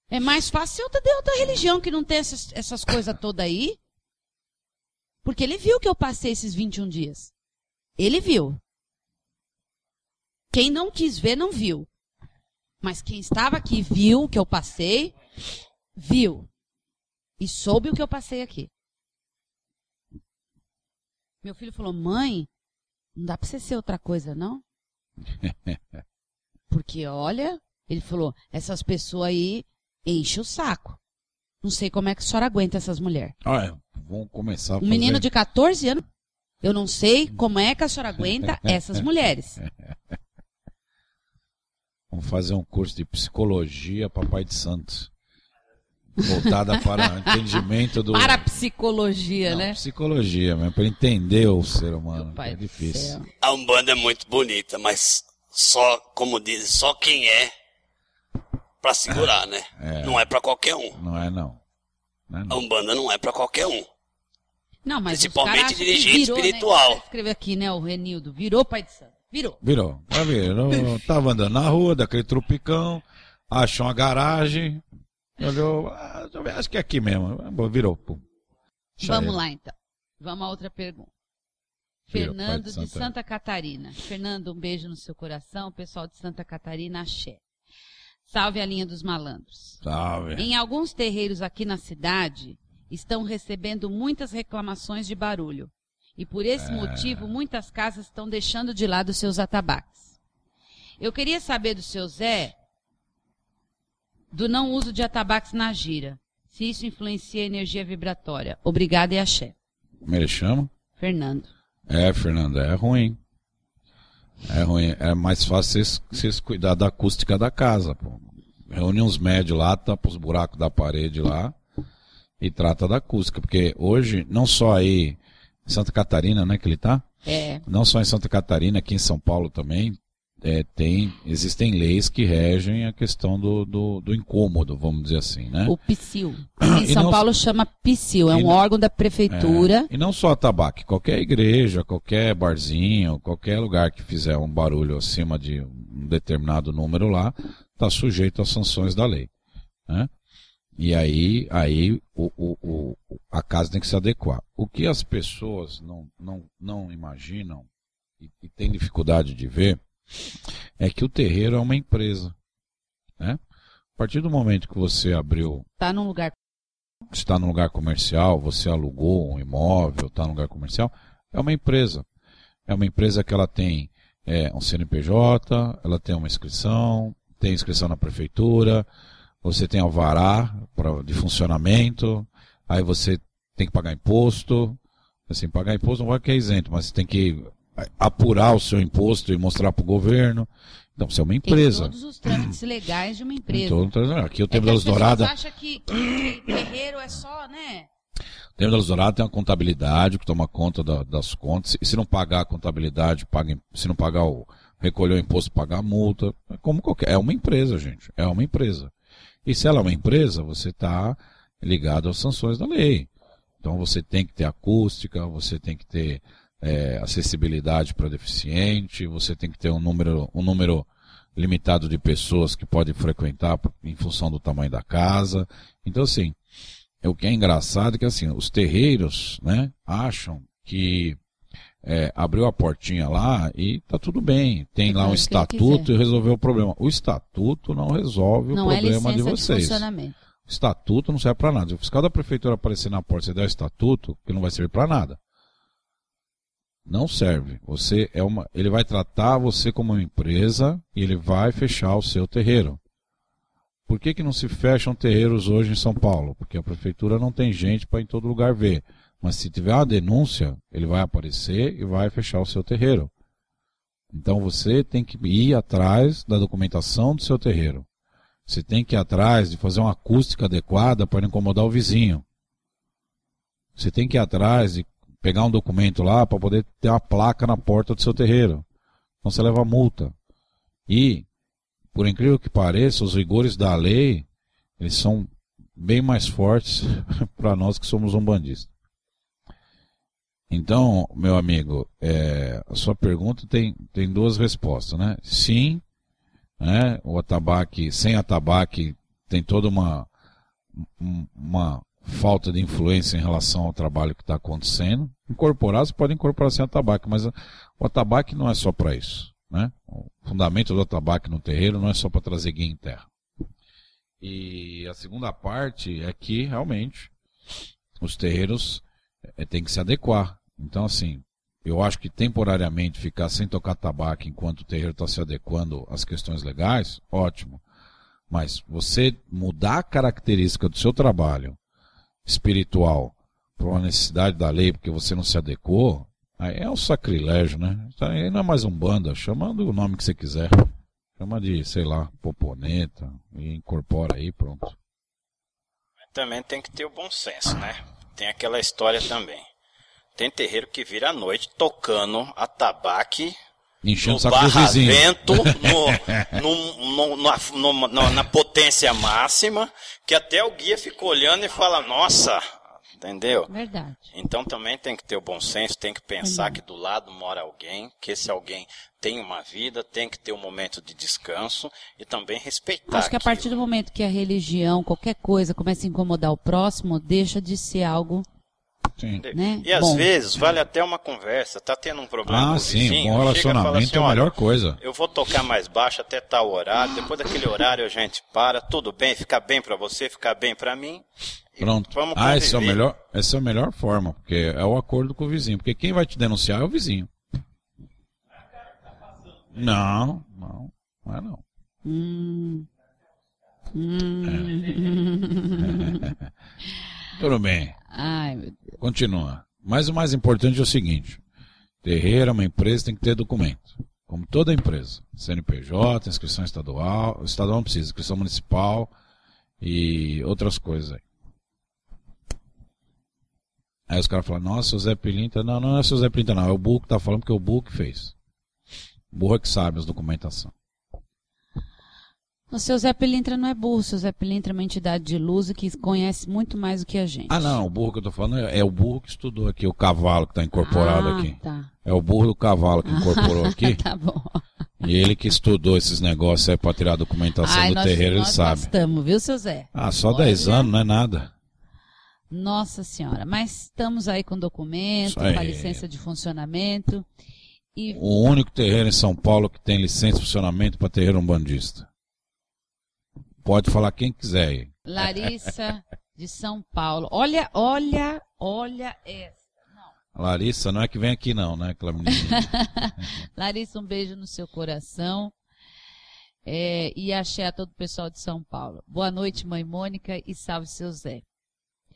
É mais fácil eu ter outra religião que não tem essas, essas coisas todas aí. Porque ele viu que eu passei esses 21 dias. Ele viu. Quem não quis ver, não viu. Mas quem estava aqui viu o que eu passei, viu. E soube o que eu passei aqui. Meu filho falou, mãe, não dá pra você ser outra coisa, não? [LAUGHS] Porque, olha, ele falou, essas pessoas aí enchem o saco. Não sei como é que a senhora aguenta essas mulheres.
Olha, vamos começar
Um
fazer...
menino de 14 anos, eu não sei como é que a senhora aguenta [LAUGHS] essas mulheres.
Vamos fazer um curso de psicologia Papai de Santos. Voltada para o entendimento do...
Para a psicologia,
Não,
né?
psicologia mesmo, para entender o ser humano. É difícil.
céu.
A Umbanda é muito bonita, mas só, como dizem, só quem é pra segurar, né? Não é pra qualquer um.
Não é não. Não é
A
não.
Umbanda não é pra qualquer um.
Não, mas
Principalmente dirigente
virou,
espiritual.
Né? Escreveu aqui, né, o Renildo. Virou pai de santo. Virou.
Virou. Vai ver. Eu tava andando na rua, daquele tropicão, achou uma garagem, olhou, ah, acho que é aqui mesmo. Ah, bom, Virou. Pum.
Vamos lá, então. Vamos a outra pergunta.
Virou,
Fernando
de
de
Santa.
Santa Catarina. Fernando, um beijo no seu coração. Pessoal de Santa Catarina, axé. Salve a linha dos malandros.
Salve.
Em alguns terreiros aqui na cidade, estão recebendo muitas reclamações de barulho. E por esse
É.
motivo, muitas casas estão deixando de lado seus atabaques. Eu queria saber do seu Zé do não uso de atabaques na gira. Se isso influencia a energia vibratória. Obrigada e axé.
Como ele chama?
Fernando.
É, Fernando, é ruim. É ruim. É mais fácil vocês, cuidar da acústica da casa, pô. Reúne uns médios lá, tapa os buracos da parede lá e trata da acústica. Porque hoje, não só aí em Santa Catarina, né, que ele tá?
É.
Não só em Santa Catarina, aqui em São Paulo também, é, tem, existem leis que regem a questão do, do, do incômodo, vamos dizer assim, né?
O PSIL. Em São
não-
Paulo chama PSIL. É um
não-
órgão da prefeitura.
É, e não só a tabaco, qualquer igreja, qualquer barzinho, qualquer lugar que fizer um barulho acima de um determinado número lá, está sujeito às sanções da lei. Né? E aí, aí o, o, o- a casa tem que se adequar. O que as pessoas não, não, não imaginam e, e têm dificuldade de ver é que o terreiro é uma empresa. Né? A partir do momento que você abriu.
Está num lugar.
Está num lugar comercial, você alugou um imóvel, está num lugar comercial, é uma empresa. É uma empresa que ela tem é, um CNPJ, ela tem uma inscrição, tem inscrição na prefeitura, você tem alvará pra, de funcionamento, aí você tem que pagar imposto. Assim, pagar imposto não vai que é isento, mas você tem que apurar o seu imposto e mostrar para o governo. Então, você é uma empresa.
Tem todos os trâmites legais de uma empresa.
Todo, aqui o Tempo é da Luz Dourada.
acha que, que terreiro é só, né?
O Tempo da Luz Dourada tem uma contabilidade que toma conta da, das contas. E se não pagar a contabilidade, paga, se não pagar o. recolher o imposto, pagar a multa. É como qualquer. É uma empresa, gente. É uma empresa. E se ela é uma empresa, você está ligado às sanções da lei. Então você tem que ter acústica, você tem que ter é, acessibilidade para deficiente, você tem que ter um número, um número limitado de pessoas que podem frequentar em função do tamanho da casa. Então, assim, o que é engraçado é que assim, os terreiros, né, acham que é, abriu a portinha lá e tá tudo bem. Tem lá um estatuto e resolveu o problema. O estatuto não resolve não o é problema é de vocês. De o estatuto não serve para nada. Se o fiscal da prefeitura aparecer na porta e der o estatuto, que não vai servir para nada. Não serve. Você é uma, ele vai tratar você como uma empresa e ele vai fechar o seu terreiro. Por que, que não se fecham terreiros hoje em São Paulo? Porque a prefeitura não tem gente para em todo lugar ver. Mas se tiver uma denúncia, ele vai aparecer e vai fechar o seu terreiro. Então você tem que ir atrás da documentação do seu terreiro. Você tem que ir atrás de fazer uma acústica adequada para não incomodar o vizinho. Você tem que ir atrás de pegar um documento lá para poder ter uma placa na porta do seu terreiro. Então você leva multa. E, por incrível que pareça, os rigores da lei, eles são bem mais fortes [LAUGHS] para nós que somos umbandistas. Então, meu amigo, é, a sua pergunta tem, tem duas respostas, né? Sim, né? o atabaque, sem atabaque, tem toda uma, uma falta de influência em relação ao trabalho que está acontecendo. Incorporar, você pode incorporar sem atabaque, mas o atabaque não é só para isso. Né? O fundamento do atabaque no terreiro não é só para trazer guia em terra. E a segunda parte é que realmente os terreiros é, têm que se adequar. Então, assim, eu acho que temporariamente ficar sem tocar tabaco enquanto o terreiro está se adequando às questões legais, ótimo. Mas você mudar a característica do seu trabalho espiritual por uma necessidade da lei, porque você não se adequou, aí é um sacrilégio, né? Aí não é mais um banda, chama do nome que você quiser. Chama de, sei lá, poponeta, e incorpora aí, pronto.
Também tem que ter o bom senso, né? Tem aquela história também. Tem terreiro que vira à noite tocando atabaque
Enchendo no barravento, [LAUGHS]
no, no, no, na, na, potência máxima, que até o guia fica olhando e fala, nossa, entendeu?
Verdade.
Então também tem que ter o bom senso, tem que pensar Verdade. que do lado mora alguém, que esse alguém tem uma vida, tem que ter um momento de descanso e também respeitar.
Acho que a partir do momento que a religião, qualquer coisa, começa a incomodar o próximo, deixa de ser algo
Sim. Né? E às bom. vezes vale até uma conversa. Tá tendo um problema
ah, sim, vizinho, bom relacionamento assim, é a melhor coisa.
Eu vou tocar mais baixo até tal horário. Depois daquele horário a gente para. Tudo bem, fica bem para você, fica bem para mim.
Pronto. Vamos ah, esse é o melhor, essa é a melhor forma, porque é o acordo com o vizinho. Porque quem vai te denunciar é o vizinho. Não, não, não é não. Hum. Hum. É. [LAUGHS] Tudo bem.
Ai,
Continua. Mas o mais importante é o seguinte: terreiro é uma empresa, tem que ter documento. Como toda empresa. CNPJ, inscrição estadual, estadual não precisa, inscrição municipal e outras coisas aí. Aí os caras falam, nossa, o Zé Pilinta. Não, não é o Zé Pilinta, não. É o burro que tá falando porque o burro que fez. O burro é que sabe as documentação.
O seu Zé Pilintra não é burro, o seu Zé Pilintra é uma entidade de luz que conhece muito mais do que a gente.
Ah, não, o burro que eu tô falando é, é o burro que estudou aqui, o cavalo que está incorporado ah, aqui. Tá. É o burro do cavalo que [LAUGHS] incorporou aqui.
tá bom.
E ele que estudou esses negócios aí para tirar a documentação Ai, do nós, terreiro, nós ele sabe.
estamos, viu, seu Zé?
Ah, só Olha. 10 anos, não é nada.
Nossa Senhora, mas estamos aí com documento, com a licença de funcionamento. E...
O único terreiro em São Paulo que tem licença de funcionamento para terreiro umbandista. Pode falar quem quiser.
Larissa de São Paulo. Olha, olha, olha essa.
Larissa, não é que vem aqui não, né, aquela [LAUGHS]
Larissa, um beijo no seu coração. É, e axé a todo o pessoal de São Paulo. Boa noite, mãe Mônica, e salve seu Zé.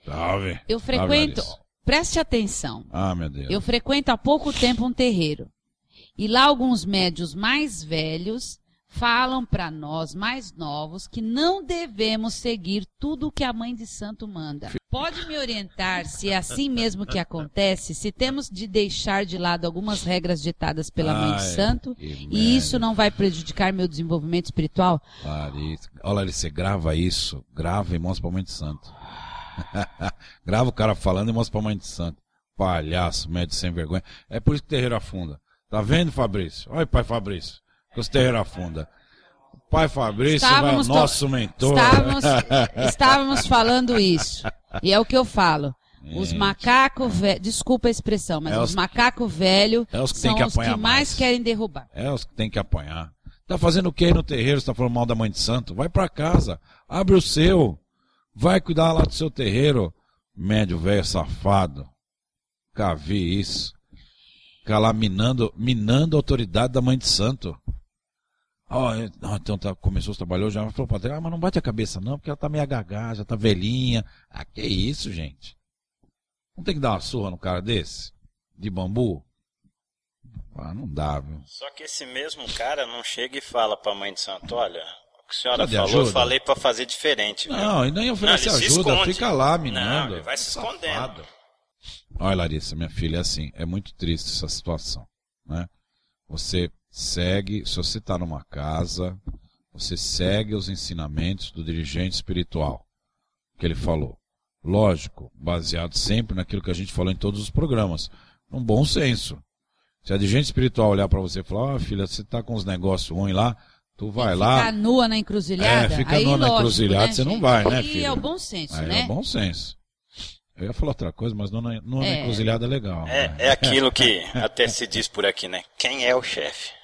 Salve.
Eu frequento,
salve,
preste atenção.
Ah, meu Deus.
Eu frequento há pouco tempo um terreiro. E lá alguns médios mais velhos falam para nós mais novos que não devemos seguir tudo o que a mãe de santo manda. Pode me orientar se é assim mesmo que acontece, se temos de deixar de lado algumas regras ditadas pela Ai, mãe de santo e isso não vai prejudicar meu desenvolvimento espiritual?
Olha, você grava isso, grava e mostra pra mãe de santo. [LAUGHS] grava o cara falando e mostra pra mãe de santo. Palhaço, médio sem vergonha. É por isso que o terreiro afunda. Tá vendo, Fabrício? Olha, pai Fabrício os terreiros afunda. Pai Fabrício é o nosso mentor.
Estávamos, [LAUGHS] estávamos falando isso. E é o que eu falo. Os macacos velhos, desculpa a expressão, mas é os, os macacos velhos
é os que
são
que
os que mais,
mais,
querem derrubar.
É os que tem que apanhar. Tá fazendo o que aí no terreiro? Você tá falando mal da mãe de santo? Vai para casa, abre o seu, vai cuidar lá do seu terreiro. Médio velho safado. Nunca vi isso. Ficar lá minando, minando a autoridade da mãe de santo. Ó, oh, então tá, começou, trabalhou já, falou pra ah, mas não bate a cabeça não, porque ela tá meio gaga, já tá velhinha. Ah, que isso, gente? Não tem que dar uma surra no cara desse? De bambu? Ah, não dá, viu?
Só que esse mesmo cara não chega e fala pra mãe de santo, olha, o que a senhora falou, ajuda? eu falei pra fazer diferente. Viu?
Não, e nem oferece não, ajuda, fica lá minando.
Não, ele vai se escondendo.
Olha, Larissa, minha filha, é assim, é muito triste essa situação, né? Você segue, se você está numa casa, você segue os ensinamentos do dirigente espiritual que ele falou. Lógico, baseado sempre naquilo que a gente falou em todos os programas, um bom senso. Se a dirigente espiritual olhar para você e falar, ó oh, filha, você está com os negócios ruins lá, tu vai lá.
Ficar nua na encruzilhada?
É, fica Aí, nua lógico, na encruzilhada, né, você não vai, né, filha?
E é o bom senso,
Aí
né?
É o bom senso. Eu ia falar outra coisa, mas numa, numa é. encruzilhada é legal.
É,
né?
é aquilo que [LAUGHS] até se diz por aqui, né? Quem é o chefe?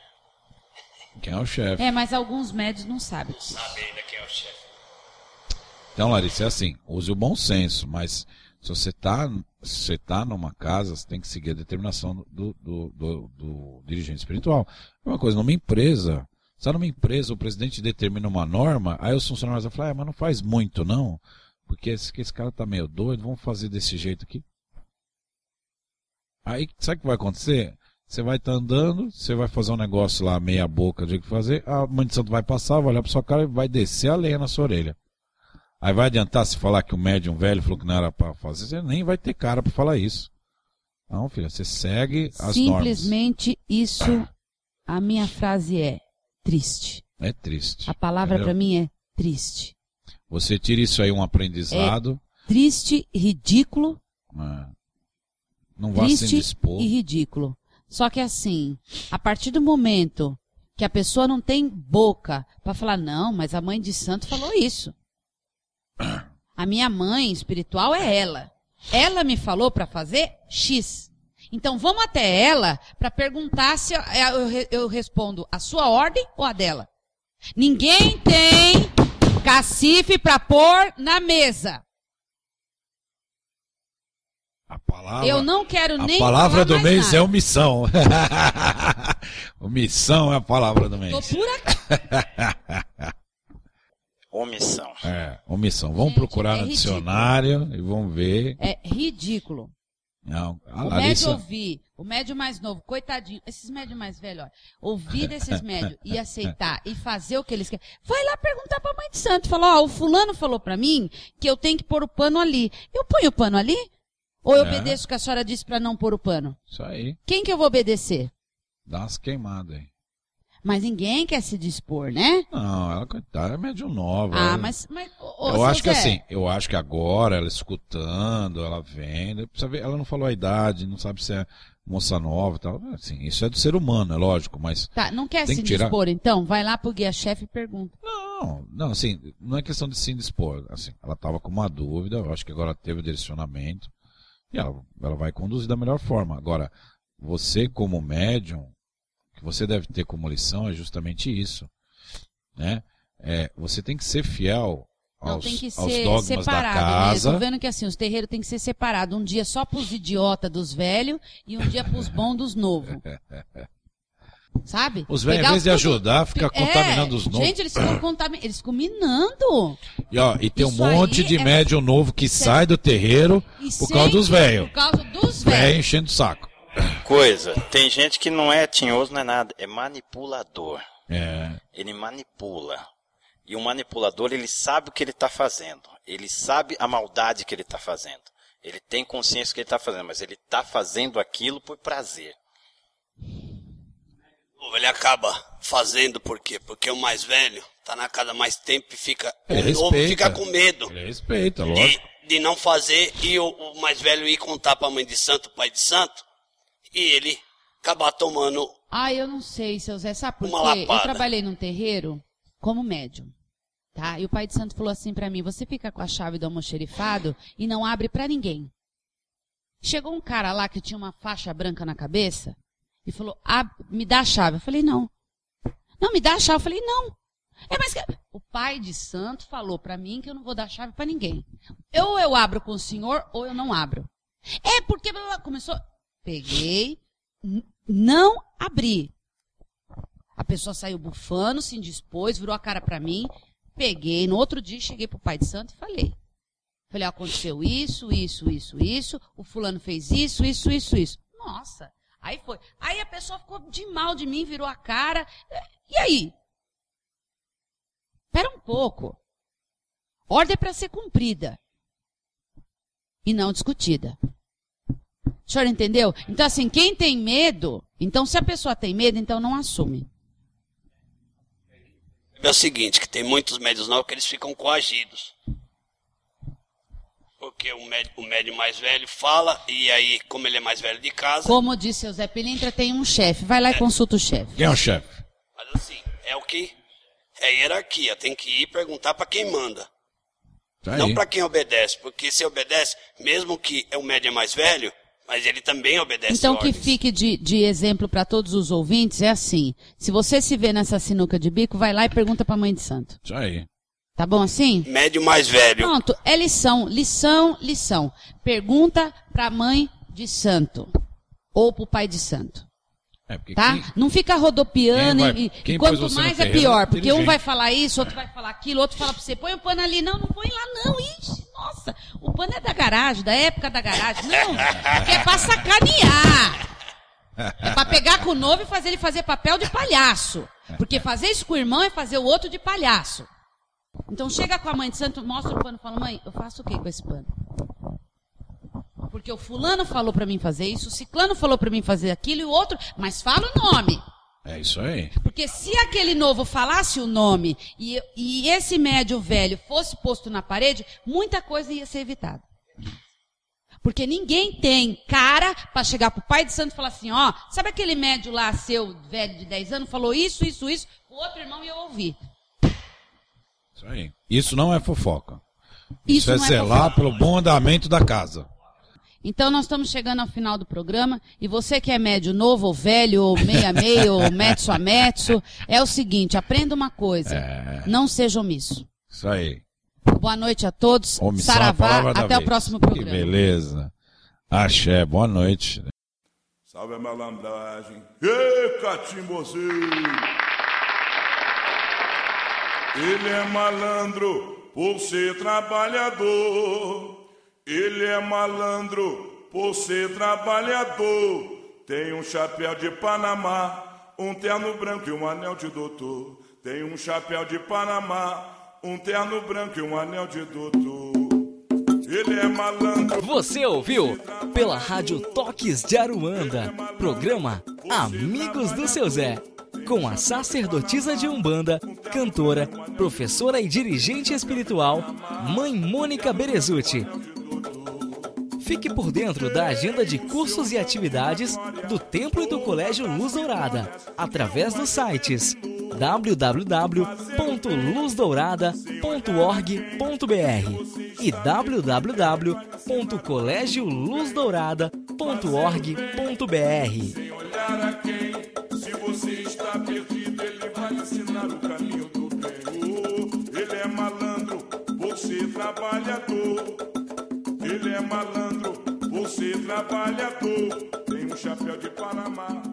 Quem é o chefe?
É, mas alguns médios não sabem.
Sabe ainda quem é o chefe.
Então, Larissa, é assim, use o bom senso, mas se você está você tá numa casa, você tem que seguir a determinação do, do, do, do dirigente espiritual. É uma coisa, numa empresa, se numa empresa o presidente determina uma norma, aí os funcionários vão falar, ah, mas não faz muito não, porque esse, esse cara tá meio doido, vamos fazer desse jeito aqui. Aí, sabe o que vai acontecer? Você vai estar tá andando, você vai fazer um negócio lá, meia boca de que fazer, a mãe de santo vai passar, vai olhar para sua cara e vai descer a lenha na sua orelha. Aí vai adiantar se falar que o médium velho falou que não era para fazer, você nem vai ter cara para falar isso. Não, filha, você segue as
Simplesmente
normas.
Simplesmente isso, a minha frase é triste.
É triste.
A palavra para mim é triste.
Você tira isso aí um aprendizado.
É triste, ridículo.
É. Não vá
triste
se dispor.
e ridículo. Só que assim, a partir do momento que a pessoa não tem boca para falar, não, mas a mãe de santo falou isso. [COUGHS] A minha mãe espiritual é ela. Ela me falou para fazer X. Então vamos até ela para perguntar se eu, eu, eu respondo a sua ordem ou a dela. Ninguém tem cacife para pôr na mesa.
A palavra,
eu não quero nem.
A palavra do mês
nada.
é omissão. [LAUGHS] omissão é a palavra do mês.
Tô por aqui. [LAUGHS]
omissão.
É, omissão. Vamos Gente, procurar é no ridículo. dicionário e vamos ver.
É ridículo.
Não, a
o
Larissa...
médio ouvir, o médio mais novo, coitadinho, esses médios mais velhos, ó, ouvir desses [LAUGHS] médios e aceitar e fazer o que eles querem. Vai lá perguntar pra mãe de santo, falou, ó, o fulano falou pra mim que eu tenho que pôr o pano ali. Eu ponho o pano ali? Ou eu é. obedeço o que a senhora disse para não pôr o pano?
Isso aí.
Quem que eu vou obedecer?
Dá umas queimadas aí.
Mas ninguém quer se dispor, né?
Não, ela, coitada, é médio nova.
Ah, mas. mas
ô, eu acho que Zé. assim, eu acho que agora, ela escutando, ela vendo, precisa ver, ela não falou a idade, não sabe se é moça nova tal. Assim, isso é do ser humano, é lógico, mas.
Tá, não quer se tirar... dispor, então? Vai lá pro guia-chefe e pergunta.
Não, não, assim, não é questão de se dispor. Assim, ela tava com uma dúvida, eu acho que agora teve o direcionamento. E ela, ela vai conduzir da melhor forma. Agora, você como médium, o que você deve ter como lição é justamente isso. Né? É, você tem que ser fiel
Não,
aos,
tem que
aos
ser
dogmas
separado.
da casa.
Tô vendo que assim, os terreiros tem que ser separado. Um dia só pros idiotas dos velhos e um dia pros bons dos novos. [LAUGHS] Sabe?
Os velhos, em vez de
tudo-
ajudar, fica
É,
contaminando os novos.
Gente, eles ficam contaminando. Eles ficam minando.
E, ó, e tem um
Isso
monte
aí
de
é-
médium novo que sai do terreiro
E
por causa dos velhos.
Por causa dos
Velho
velhos.
enchendo o saco.
Coisa, tem gente que não é tinhoso, não é nada, é manipulador.
É.
Ele manipula. E o manipulador, ele sabe o que ele está fazendo. Ele sabe a maldade que ele está fazendo. Ele tem consciência do que ele está fazendo, mas ele está fazendo aquilo por prazer.
Ele acaba fazendo por quê? Porque o mais velho tá na casa mais tempo e fica.
Ele
o novo
respeita.
fica com medo
Ele respeita,
de,
lógico.
de não fazer e o, o mais velho ir contar pra mãe de santo, pai de santo, e ele acabar tomando.
Ah, eu não sei, seu Zé. Sabe por quê? Eu trabalhei num terreiro como médium. Tá? E o pai de santo falou assim pra mim: você fica com a chave do almoxerifado e não abre pra ninguém. Chegou um cara lá que tinha uma faixa branca na cabeça e falou: ah, me dá a chave. Eu falei: não. Não, me dá a chave. Eu falei: não. É, mas que- o pai de santo falou pra mim que eu não vou dar chave pra ninguém. Ou eu abro com o senhor ou eu não abro. É porque blá, começou. Peguei, não abri. A pessoa saiu bufando, se indispôs, virou a cara pra mim. Peguei, no outro dia cheguei pro pai de santo e falei. Falei, aconteceu isso, isso, isso, isso, o fulano fez isso, isso, isso, isso. Nossa, aí foi. Aí a pessoa ficou de mal de mim, virou a cara. E aí? Espera um pouco. Ordem é para ser cumprida e não discutida. O senhor entendeu? Então, assim, quem tem medo, então se a pessoa tem medo, então não assume.
É o seguinte, que tem muitos médios novos que eles ficam coagidos. Porque o médio, o médio mais velho fala, e aí, como ele é mais velho de casa,
Como disse o Zé Pilintra, tem um chefe. Vai lá e consulta o chefe.
Quem é o chefe?
mas assim, é o que é hierarquia, tem que ir perguntar para quem manda.
Tá
Não para quem obedece, porque se obedece, mesmo que o médio é mais velho, mas ele também obedece
Então, que
ordens.
fique de, de exemplo para todos os ouvintes é assim: se você se vê nessa sinuca de bico, vai lá e pergunta para a mãe de santo.
Isso aí.
Tá bom assim?
Médio mais velho.
Pronto, é lição, lição, lição. Pergunta para a mãe de santo ou para o pai de santo.
É, porque
Tá?
quem-
Não fica rodopiando
quem vai-
e, e
quem pôs
quanto mais é pior, porque um vai falar isso, outro vai falar aquilo, outro fala pra você, põe o pano ali, não, não põe lá não, ixi, nossa, o pano é da garagem, da época da garagem, não, porque [LAUGHS] é pra sacanear, é pra pegar com o novo e fazer ele fazer papel de palhaço, porque fazer isso com o irmão é fazer o outro de palhaço. Então chega com a mãe de santo, mostra o pano e fala, mãe, eu faço o que com esse pano? Porque o fulano falou pra mim fazer isso, o ciclano falou pra mim fazer aquilo e o outro, mas fala o nome.
É isso aí.
Porque se aquele novo falasse o nome e, e esse médio velho fosse posto na parede, muita coisa ia ser evitada. Porque ninguém tem cara para chegar pro pai de santo e falar assim, ó, sabe aquele médio lá, seu velho de 10 anos, falou isso, isso, isso, o outro irmão ia ouvir.
Isso aí. Isso não é fofoca.
Isso
Isso, é
não é
zelar
fofoca.
pelo bom andamento da casa.
Então nós estamos chegando ao final do programa e você que é médio novo ou velho ou meia meia ou metso a metso, é o seguinte, aprenda uma coisa,
É.
não seja omisso.
Isso aí.
Boa noite a todos.
Omissão é a
Saravá, até o
vez.
próximo
Que
programa.
beleza. Axé, boa noite.
Salve a malandragem. Ê, catimbozinho! Ele é malandro por ser trabalhador. Ele é malandro por ser trabalhador. Tem um chapéu de Panamá, um terno branco e um anel de doutor. Tem um chapéu de Panamá, um terno branco e um anel de doutor. Ele é malandro.
Você ouviu pela Rádio Toques de Aruanda, programa Amigos do Seu Zé, com a sacerdotisa de Umbanda, cantora, professora e dirigente espiritual, Mãe Mônica Berezuti. Fique por dentro da agenda de cursos e atividades do Templo e do Colégio Luz Dourada, através dos sites www.luzdourada.org.br e www.colegioluzdourada.org.br.
Se você está perdido, ele vai ensinar o caminho do bem. é malandro, você trabalhador. Você trabalhador. Tem um chapéu de Panamá.